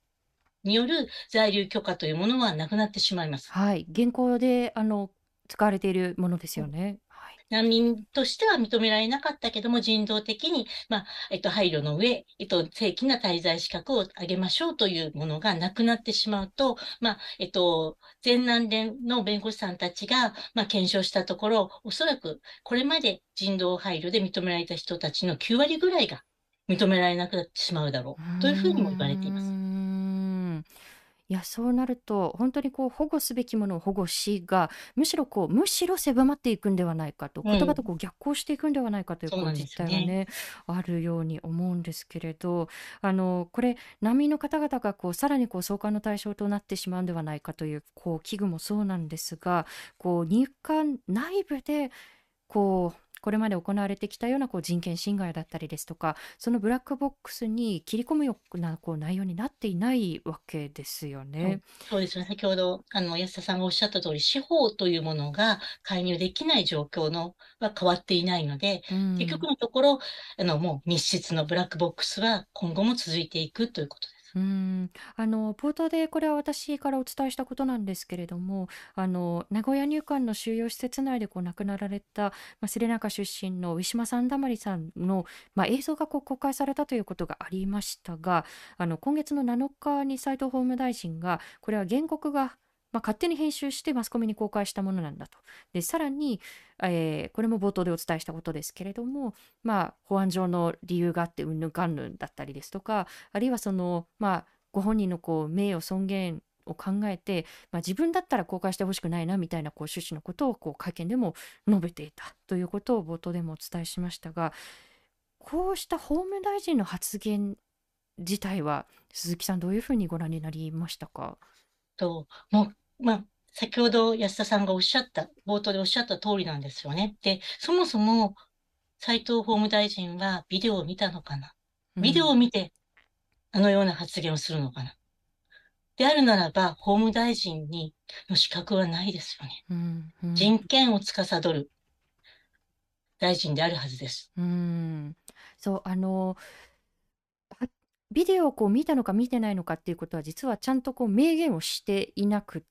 による在留許可というものはなくなってしまいます。はい現行であの使われているものですよね。はい難民としては認められなかったけども、人道的に、まあ、えっと、配慮の上、えっと、正規な滞在資格を上げましょうというものがなくなってしまうと、まあ、えっと、全南連の弁護士さんたちが、まあ、検証したところ、おそらくこれまで人道配慮で認められた人たちの9割ぐらいが認められなくなってしまうだろうというふうにも言われています。いやそうなると本当にこう保護すべきものを保護しがむしろこうむしろ狭まっていくんではないかと、言葉とこう逆行していくんではないかというこう実態がねあるように思うんですけれどあのこれ難民の方々がこうさらにこう送還の対象となってしまうんではないかというこう危惧もそうなんですがこう入管内部でこうこれまで行われてきたようなこう人権侵害だったりですとかそのブラックボックスに切り込むようなこう内容になっていないわけですよね。そうですね先ほどあの安田さんがおっしゃった通り司法というものが介入できない状況のは変わっていないので、うん、結局のところあのもう密室のブラックボックスは今後も続いていくということです。うん、あの冒頭でこれは私からお伝えしたことなんですけれどもあの名古屋入管の収容施設内でこう亡くなられた、まあ、スリランカ出身のウィシュマ・サンダマリさんの、まあ、映像がこう公開されたということがありましたがあの今月の7日に斉藤法務大臣がこれは原告がまあ、勝手に編集してマスコミに公開したものなんだと。でさらに、えー、これも冒頭でお伝えしたことですけれども、まあ、保安上の理由があってうんぬんかんぬんだったりですとかあるいはその、まあ、ご本人のこう名誉尊厳を考えて、まあ、自分だったら公開してほしくないなみたいなこう趣旨のことをこう会見でも述べていたということを冒頭でもお伝えしましたがこうした法務大臣の発言自体は鈴木さんどういうふうにご覧になりましたか？ともうまあ、先ほど安田さんがおっしゃった、冒頭でおっしゃった通りなんですよね。で、そもそも斉藤法務大臣はビデオを見たのかな？ビデオを見て、あのような発言をするのかな、であるならば、法務大臣にの資格はないですよね。うんうん、人権を司る大臣であるはずです。うん、そうあのビデオをこう見たのか見てないのかっていうことは実はちゃんとこう明言をしていなくて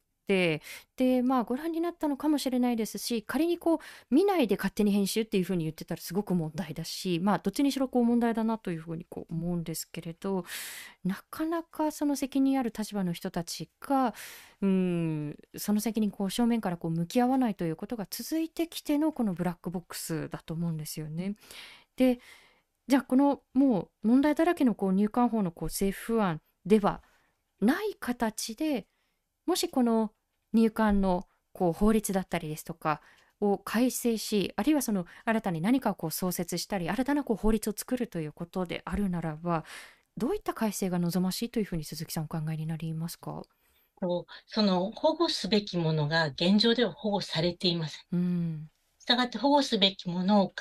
でまあご覧になったのかもしれないですし仮にこう見ないで勝手に編集っていうふうに言ってたらすごく問題だしまあどっちにしろこう問題だなというふうにこう思うんですけれどなかなかその責任ある立場の人たちがうんその責任こう正面からこう向き合わないということが続いてきてのこのブラックボックスだと思うんですよね。でじゃあこのもう問題だらけのこう入管法のこう政府案ではない形でもしこの入管のこう法律だったりですとかを改正しあるいはその新たに何かをこう創設したり新たなこう法律を作るということであるならばどういった改正が望ましいというふうに鈴木さんお考えになりますか？その保護すべきものが現状では保護されていません。うんしたがって保護すべきものを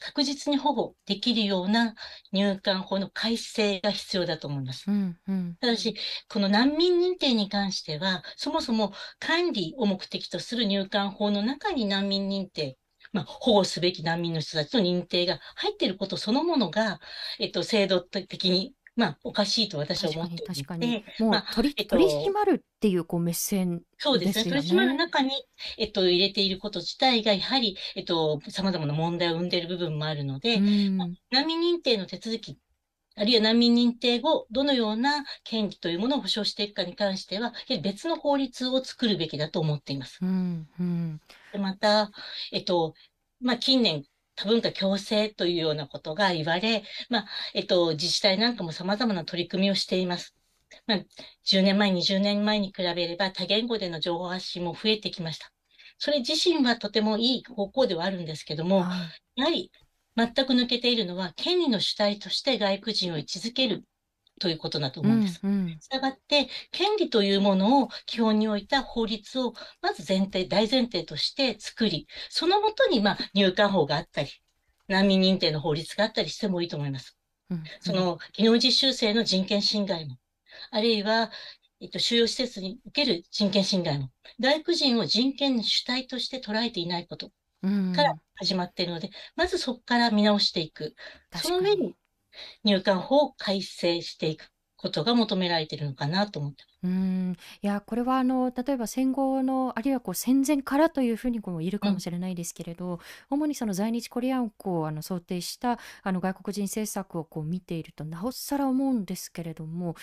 確実に保護できるような入管法の改正が必要だと思います。うんうん、ただし、この難民認定に関しては、そもそも管理を目的とする入管法の中に難民認定まあ、保護すべき難民の人たちの認定が入っていることそのものが、えっと、制度的にまあ、おかしいと私は思っていて、確かにもう、まあ、取り、えっと、取り締まるっていうこう目線、ね、そうですね。取り締まる中に、えっと、入れていること自体が、やはり、えっと、様々な問題を生んでいる部分もあるので、まあ、難民認定の手続き、あるいは難民認定後、どのような権利というものを保障していくかに関しては、別の法律を作るべきだと思っています。うんうん、でまた、えっと、まあ、近年、多文化共生というようなことが言われ、まあ、えっと、自治体なんかも様々な取り組みをしています。まあ、10年前、20年前に比べれば多言語での情報発信も増えてきました。それ自身はとてもいい方向ではあるんですけども、はい、やはり全く抜けているのは、権利の主体として外国人を位置づけるということだと思うんです。うんうん、したがって、権利というものを基本に置いた法律を、まず前提、大前提として作り、そのもとに、まあ、入管法があったり、難民認定の法律があったりしてもいいと思います。うんうん、その、技能実習生の人権侵害も、あるいは、えっと、収容施設における人権侵害も、外国人を人権の主体として捉えていないことから始まっているので、うん、まずそこから見直していく。その上に入管法を改正していくことが求められているのかなと思ってうん。いやこれはあの例えば戦後のあるいはこう戦前からというふうにこう言えるかもしれないですけれど、うん、主にその在日コリアンをあの想定したあの外国人政策をこう見ているとなおさら思うんですけれども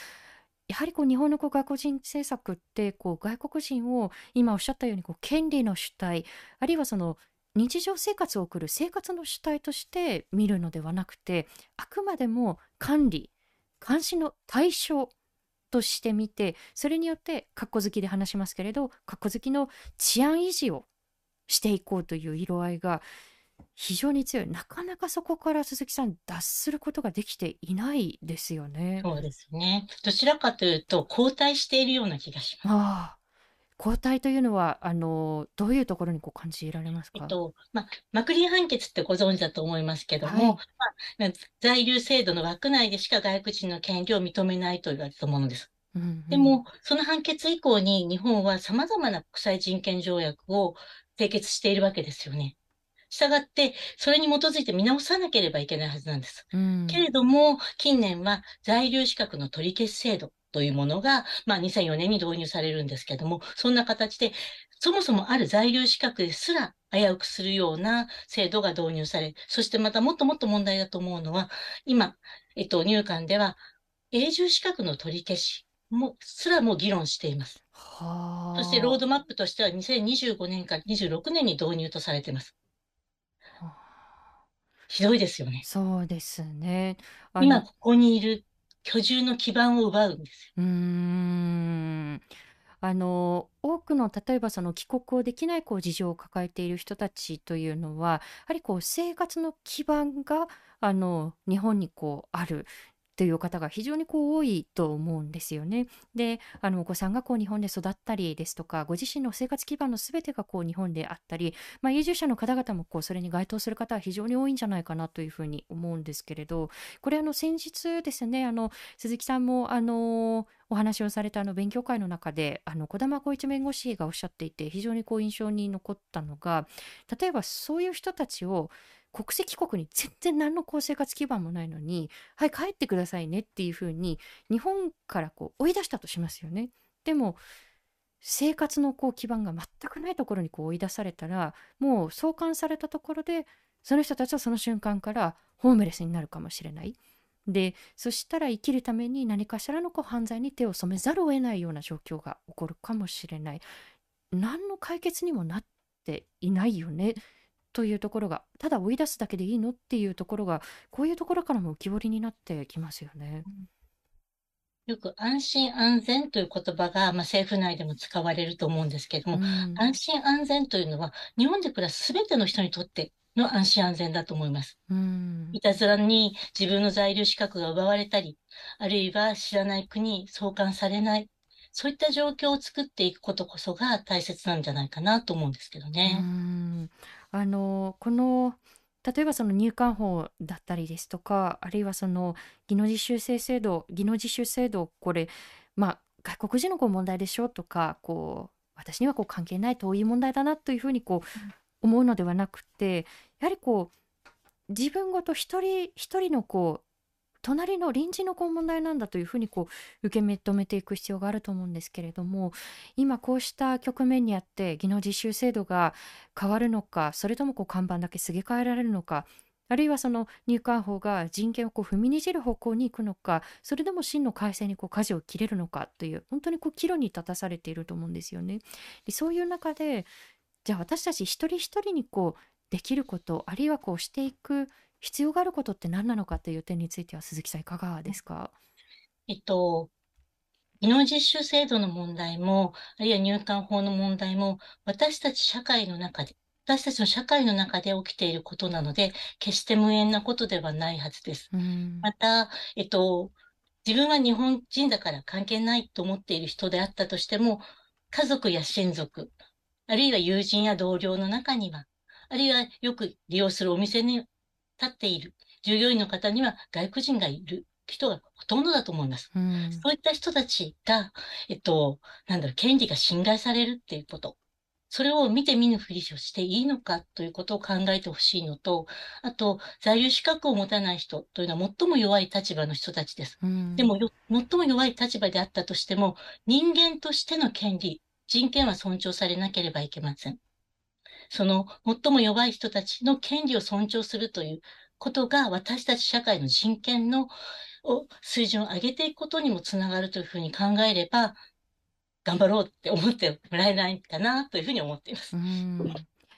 やはりこう日本のこう外国人政策ってこう外国人を今おっしゃったようにこう権利の主体あるいはその日常生活を送る生活の主体として見るのではなくてあくまでも管理監視の対象としてみてそれによってかっこ好きで話しますけれどかっこ好きの治安維持をしていこうという色合いが非常に強いなかなかそこから鈴木さん脱することができていないですよね。そうですね。どちらかというと後退しているような気がします。ああ交代というのはあのどういうところにこう感じられますか、えっとまあ、マクリー判決ってご存知だと思いますけども、はい、まあ、在留制度の枠内でしか外国人の権利を認めないと言われたものです。うんうん、でも、その判決以降に日本は様々な国際人権条約を締結しているわけですよね。したがって、それに基づいて見直さなければいけないはずなんです。うん、けれども、近年は在留資格の取り消し制度というものが、まあ、2004年に導入されるんですけども、そんな形で、そもそもある在留資格ですら危うくするような制度が導入され、そしてまたもっともっと問題だと思うのは、今、えっと、入管では永住資格の取り消しもすらも議論しています。そしてロードマップとしては2025年から26年に導入とされています。ひどいですよね。そうですね。今ここにいる居住の基盤を奪うんですよ。うーん。あの多くの例えばその帰国をできないこう事情を抱えている人たちというのはやはりこう生活の基盤があの日本にこうあるという方が非常にこう多いと思うんですよね。であのお子さんがこう日本で育ったりですとかご自身の生活基盤の全てがこう日本であったり、まあ、移住者の方々もこうそれに該当する方は非常に多いんじゃないかなというふうに思うんですけれどこれあの先日ですねあの鈴木さんもあのお話をされたあの勉強会の中であの児玉光一弁護士がおっしゃっていて非常にこう印象に残ったのが例えばそういう人たちを国籍国に全然何の生活基盤もないのに、はい、帰ってくださいねっていうふうに、日本からこう追い出したとしますよね。でも、生活のこう基盤が全くないところにこう追い出されたら、もう送還されたところで、その人たちはその瞬間からホームレスになるかもしれない。で、そしたら生きるために何かしらのこう犯罪に手を染めざるを得ないような状況が起こるかもしれない。何の解決にもなっていないよね。というところがただ追い出すだけでいいのっていうところがこういうところからも浮き彫りになってきますよね。よく安心安全という言葉が、まあ、政府内でも使われると思うんですけれども、うん、安心安全というのは日本で暮らす全ての人にとっての安心安全だと思います。うん、いたずらに自分の在留資格が奪われたり、あるいは知らない国に送還されない、そういった状況を作っていくことこそが大切なんじゃないかなと思うんですけどね。うんあのこの例えばその入管法だったりですとかあるいはその技能実習生制度技能実習制度これまあ外国人のこう問題でしょとかこう私にはこう関係ない遠い問題だなというふうにこう思うのではなくてやはりこう自分ごと一人一人のこう隣の臨時のこう問題なんだというふうにこう受け止めていく必要があると思うんですけれども今こうした局面にあって技能実習制度が変わるのかそれともこう看板だけすげ替えられるのかあるいはその入管法が人権をこう踏みにじる方向に行くのかそれでも真の改正にこう舵を切れるのかという本当にこう岐路に立たされていると思うんですよね。でそういう中でじゃあ私たち一人一人にこうできることあるいはこうしていく必要があることって何なのかという点については鈴木さんいかがですか？えっと、技能実習制度の問題も、あるいは入管法の問題も、私たち社会の中で、私たちの社会の中で起きていることなので、決して無縁なことではないはずです。また、えっと、自分は日本人だから関係ないと思っている人であったとしても、家族や親族、あるいは友人や同僚の中には、あるいはよく利用するお店に立っている従業員の方には外国人がいる人がほとんどだと思います。うん、そういった人たちが、えっと、なんだろう、権利が侵害されるっていうこと。それを見て見ぬふりをしていいのかということを考えてほしいのと、あと、在留資格を持たない人というのは最も弱い立場の人たちです。うん、でも最も弱い立場であったとしても、人間としての権利、人権は尊重されなければいけません。その最も弱い人たちの権利を尊重するということが私たち社会の人権のを水準を上げていくことにもつながるというふうに考えれば、頑張ろうって思ってもらえないかなというふうに思っています。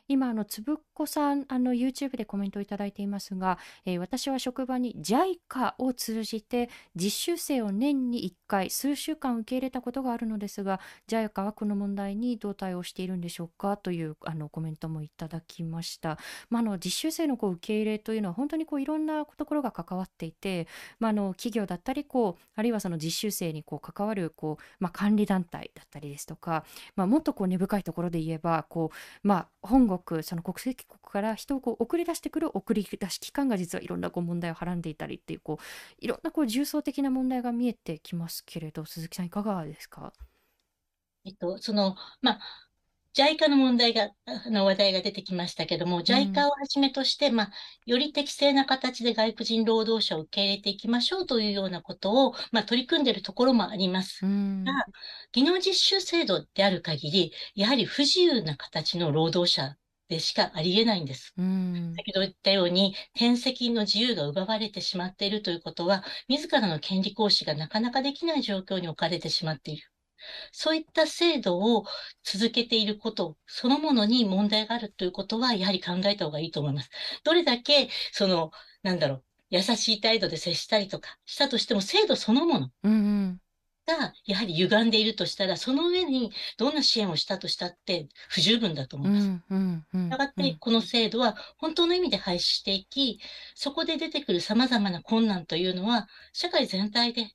今あのつぶっこさんあの YouTube でコメントをいただいていますが、えー私は職場に JICA を通じて実習生を年に1回数週間受け入れたことがあるのですが JICA はこの問題にどう対応しているんでしょうか？というあのコメントもいただきました。まあ、あの実習生のこう受け入れというのは本当にこういろんなところが関わっていて、まあ、あの企業だったりこうあるいはその実習生にこう関わるこう、まあ、管理団体だったりですとか、まあ、もっとこう根深いところで言えばこう、まあ、本国その国籍国から人をこう送り出してくる送り出し機関が実はいろんなこう問題をはらんでいたりっていうこういろんなこう重層的な問題が見えてきますけれど鈴木さんいかがですか？えっと、その、まあ、JICA の問題が、あの話題が出てきましたけども、JICA をはじめとして、まあ、より適正な形で外国人労働者を受け入れていきましょうというようなことを、まあ、取り組んでいるところもあります。うん。が技能実習制度である限り、やはり不自由な形の労働者でしかありえないんです。うん先ほど言ったように、転籍の自由が奪われてしまっているということは、自らの権利行使がなかなかできない状況に置かれてしまっている。そういった制度を続けていることそのものに問題があるということは、やはり考えた方がいいと思います。どれだけ、その、なんだろう、優しい態度で接したりとかしたとしても、制度そのものうんうんがやはり歪んでいるとしたら、その上にどんな支援をしたとしたって不十分だと思ういます。したがって、この制度は本当の意味で廃止していき、そこで出てくる様々な困難というのは、社会全体で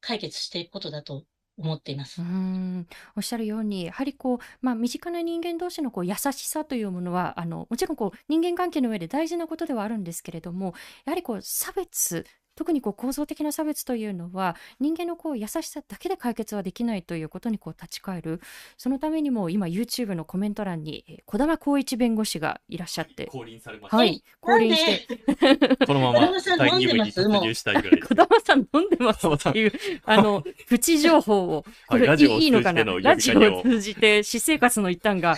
解決していくことだと思っていますう。んおっしゃるようにやはりこう、まあ、身近な人間同士のこう優しさというものはあのもちろんこう人間関係の上で大事なことではあるんですけれどもやはりこう差別特にこう構造的な差別というのは人間のこう優しさだけで解決はできないということにこう立ち返る。そのためにも今 YouTube のコメント欄にえー児玉光一弁護士がいらっしゃって。降臨されました。はい降臨して。このまま児玉さん第2部飲んでます？に突入したいぐらい 児。玉さん飲んでますっていうあのプチ情報を。これ、はいラジオをいいいのかな？ラジオを通じて私生活の一端が。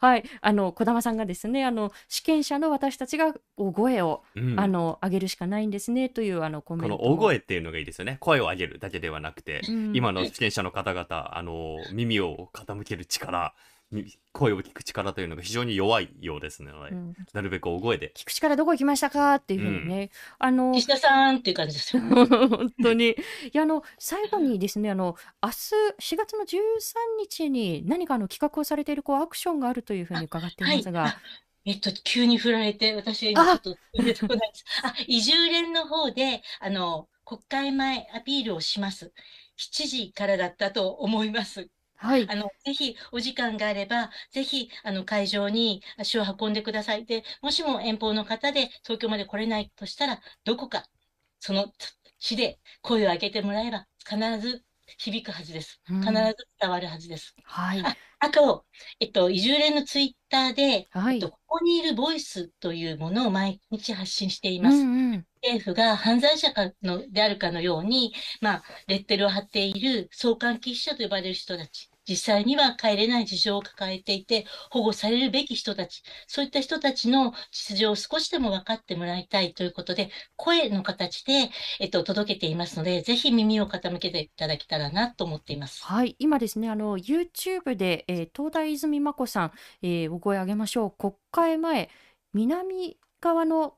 はいあの児玉さんがですねあの試験者の私たちが大声を、うん。あの上げるしかないんですねというあのコメこのントも大声っていうのがいいですよね。声を上げるだけではなくて、うん今の試験者の方々、あの、耳を傾ける力、み声を聞く力というのが非常に弱いようですので、うんなるべく大声で。聞く力どこ行きましたかっていうふうにね、あの岸田さんっていう感じですよ。本当に。いや、あの、最後にですね、あの、明日4月の13日に何かあの企画をされているこうアクションがあるというふうに伺っていますが、あえっと、急に振られて、私は今ちょっと出てこないです。あ、移住連の方で、あの、国会前アピールをします。7時からだったと思います。はい。あの、ぜひお時間があれば、ぜひ、あの、会場に足を運んでください。で、もしも遠方の方で東京まで来れないとしたら、どこか、その市で声を上げてもらえば、必ず響くはずです。うん必ず伝わるはずです。はい。ああと、えっと、移住連のツイッターで、はいえっと、ここにいるボイスというものを毎日発信していうんます。うん。政府が犯罪者かのであるかのように、まあ、レッテルを貼っている送還禁止者と呼ばれる人たち、実際には帰れない事情を抱えていて、保護されるべき人たち、そういった人たちの実情を少しでも分かってもらいたいということで、声の形で、えっと、届けていますので、ぜひ耳を傾けていただけたらなと思っています。はい、今ですね、あの YouTube で、えー東大泉真子さん、えーお声上げましょう。国会前南側の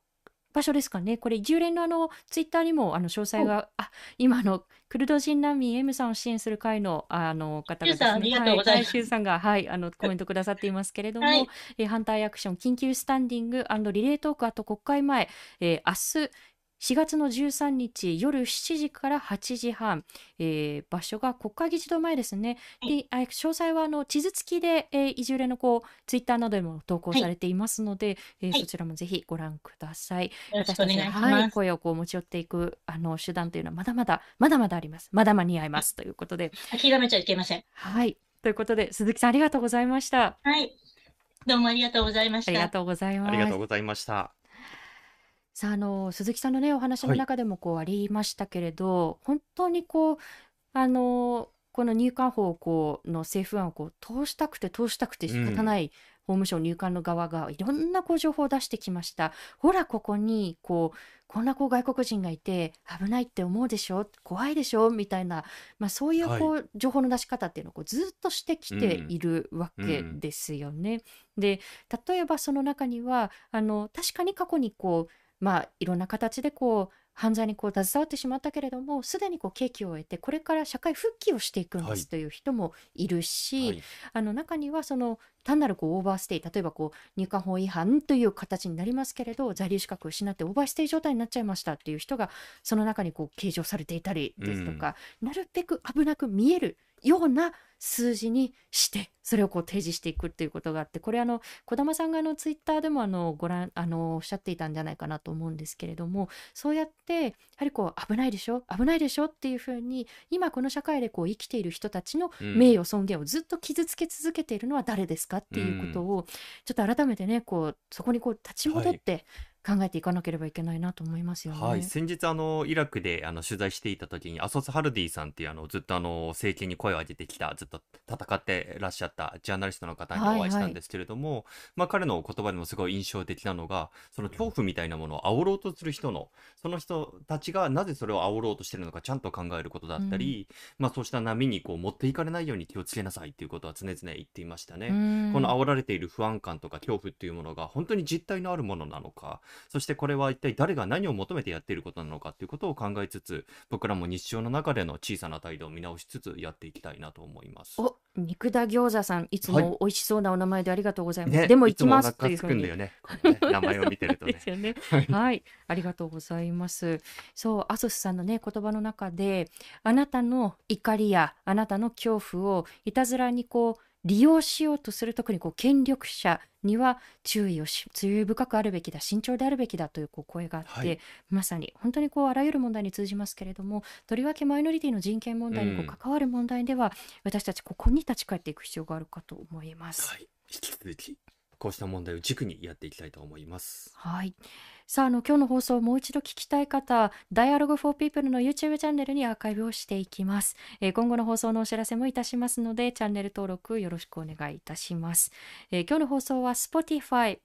場所ですかね。これ移住連のあのツイッターにもあの詳細が、あ、今あのクルド人難民 M さんを支援する会のあの方がですね、ありがとうございます。はい、さんがはいあのコメントくださっていますけれども、はい。えー反対アクション緊急スタンディングリレートークあと国会前、えー明日4月の13日夜7時から8時半、えー場所が国会議事堂前ですね。であ詳細はあの地図付きで、えー移住連のこうツイッターなどでも投稿されていますので、えーはいそちらもぜひご覧ください。よろしくお願いしはい、ます。声をこう持ち寄っていくあの手段というのはまだまだまだまだあります。まだ間に合いますということで、諦めちゃいけません。はい。ということで鈴木さんありがとうございました。はい。どうもありがとうございました。ありがとうございます。ありがとうございました。さああの鈴木さんのねお話の中でもこうありましたけれど、本当にこうあのこの入管法をこうの政府案をこう通したくて通したくて仕方ない、法務省入管の側がいろんなこう情報を出してきました。ほらここにこうこんなこう外国人がいて危ないって思うでしょ？怖いでしょ？みたいな、まあ、そういうこう情報の出し方っていうのをこうずっとしてきているわけですよね。で例えばその中にはあの確かに過去にこうまあいろんな形でこう犯罪にこう携わってしまったけれどもすでにこう刑期を終えてこれから社会復帰をしていくんですという人もいるし、はい。はい、あの中にはその単なるこうオーバーステイ例えばこう入管法違反という形になりますけれど在留資格を失ってオーバーステイ状態になっちゃいましたっていう人がその中にこう計上されていたりですとか、うん、なるべく危なく見えるような数字にしてそれをこう提示していくっていうことがあってこれあの児玉さんがあのツイッターでもあのご覧あのおっしゃっていたんじゃないかなと思うんですけれどもそうやってやはりこう危ないでしょ？危ないでしょ？っていうふうに今この社会でこう生きている人たちの名誉尊厳をずっと傷つけ続けているのは誰ですか？っていうことをちょっと改めてねこうそこにこう立ち戻って、はい考えていかなければいけないなと思いますよね。はい、先日あのイラクであの取材していた時にアソス・ハルディさんっていうあのずっとあの政権に声を上げてきたずっと戦ってらっしゃったジャーナリストの方にお会いしたんですけれども、はいはい、まあ、彼の言葉でもすごい印象的なのがその恐怖みたいなものを煽ろうとする人のその人たちがなぜそれを煽ろうとしてるのかちゃんと考えることだったり、うん、まあ、そうした波にこう持っていかれないように気をつけなさいっていうことは常々言っていましたね。この煽られている不安感とか恐怖っていうものが本当に実体のあるものなのかそしてこれは一体誰が何を求めてやっていることなのかっていうことを考えつつ僕らも日常の中での小さな態度を見直しつつやっていきたいなと思います。お肉田餃子さんいつも美味しそうなお名前でありがとうございます。はい、でも行きますというふうに。ね、名前を見てるとね。ですよね。はい、ありがとうございます。そうアソスさんのね言葉の中であなたの怒りやあなたの恐怖をいたずらにこう利用しようとする特にこう権力者には注意をし注意深くあるべきだ慎重であるべきだというこう声があって、はい、まさに本当にこうあらゆる問題に通じますけれどもとりわけマイノリティの人権問題にこう関わる問題では、うん、私たちここに立ち返っていく必要があるかと思います。はい、引き続きこうした問題を軸にやっていきたいと思います。はい。さあ、あの、今日の放送をもう一度聞きたい方、Dialogue for People の YouTube チャンネルにアーカイブをしていきます。えー、今後の放送のお知らせもいたしますので、チャンネル登録よろしくお願いいたします。えー、今日の放送は Spotify、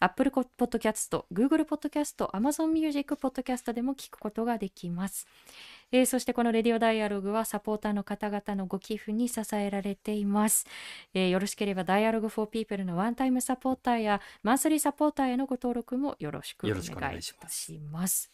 Apple Podcast、Google Podcast、Amazon Music Podcast でも聞くことができます。えー、そしてこのレディオダイアログはサポーターの方々のご寄付に支えられています。えー、よろしければダイアログフォーピープルのワンタイムサポーターやマンスリーサポーターへのご登録もよろしくお願いいたします。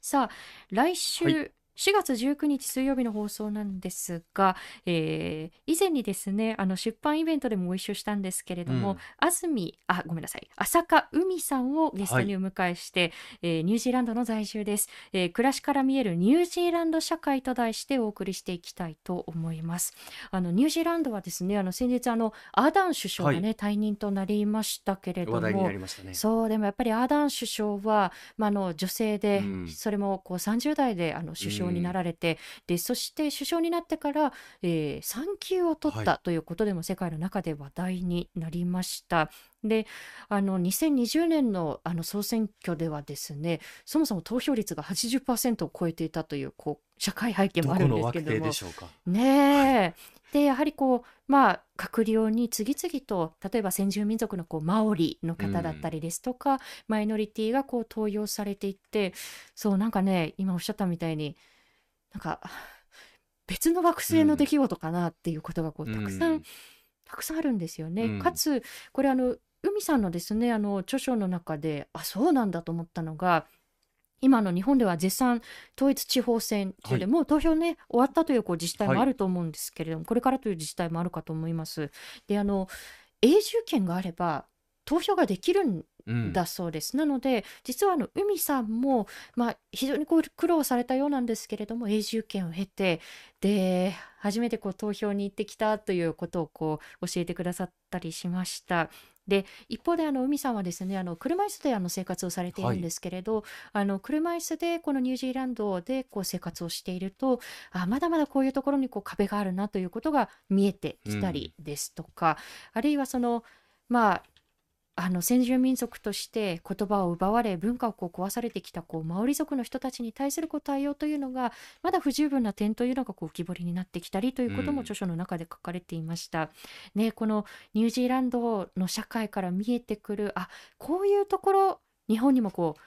さあ、来週、はい4月19日水曜日の放送なんですが、えー、以前にですねあの出版イベントでもご一緒したんですけれども、うん、安住あごめんなさい浅香海さんをゲストにお迎えして、はい、えー、ニュージーランドの在住です、えー、暮らしから見えるニュージーランド社会と題してお送りしていきたいと思います。あのニュージーランドはですねあの先日あのアーダン首相がね、はい、退任となりましたけれども、ね、そうでもやっぱりアーダン首相は、まあ、あの女性で、うん、それもこう30代であの首相になられて、でそして首相になってから、えー、産休を取ったということでも世界の中で話題になりました。であの2020年のあの総選挙ではですねそもそも投票率が80%を超えていたというこう社会背景もあるんですけども。ねはい、でやはりこうまあ閣僚に次々と例えば先住民族のこうマオリの方だったりですとか、うん、マイノリティがこう登用されていってそうなんかね今おっしゃったみたいになんか別の惑星の出来事かなっていうことがこう、たくさん、うん、たくさんあるんですよね。うん、かつこれあの海さんのですねあの著書の中であそうなんだと思ったのが今の日本では絶賛統一地方選というで、はい、もう投票ね終わったというこう自治体もあると思うんですけれども、はい、これからという自治体もあるかと思います。であの永住権があれば投票ができるんだそうです。なので実はあの海さんも、まあ、非常にこう苦労されたようなんですけれども永住権を経てで初めてこう投票に行ってきたということをこう教えてくださったりしました。で一方であの海さんはですねあの車椅子であの生活をされているんですけれど、はい、あの車椅子でこのニュージーランドでこう生活をしているとあまだまだこういうところにこう壁があるなということが見えてきたりですとか、うん、あるいはそのまああの先住民族として言葉を奪われ文化をこう壊されてきたこうマオリ族の人たちに対するこう対応というのがまだ不十分な点というのがこう浮き彫りになってきたりということも著書の中で書かれていました。うん、ね、このニュージーランドの社会から見えてくるあこういうところ日本にもこう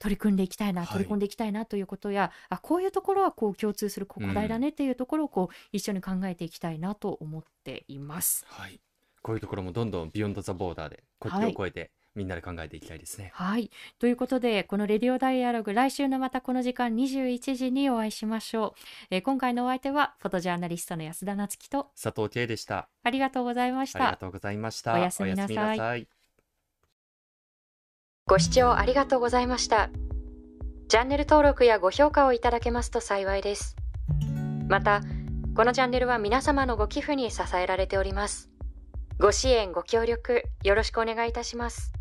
取り組んでいきたいな、取り込んでいきたいなということや、あこういうところはこう共通する課題だねっていうところをこう、一緒に考えていきたいなと思っています。はい、こういうところもどんどんビヨンドザボーダーで国境を越えて、みんなで考えていきたいですね。はい。ということで、このレディオダイアログ、来週のまたこの時間21時にお会いしましょう。えー、今回のお相手は、フォトジャーナリストの安田なつきと佐藤圭でした。ありがとうございました。ありがとうございました。おやすみなさい。ご視聴ありがとうございました。チャンネル登録やご評価をいただけますと幸いです。また、このチャンネルは皆様のご寄付に支えられております。ご支援、ご協力、よろしくお願いいたします。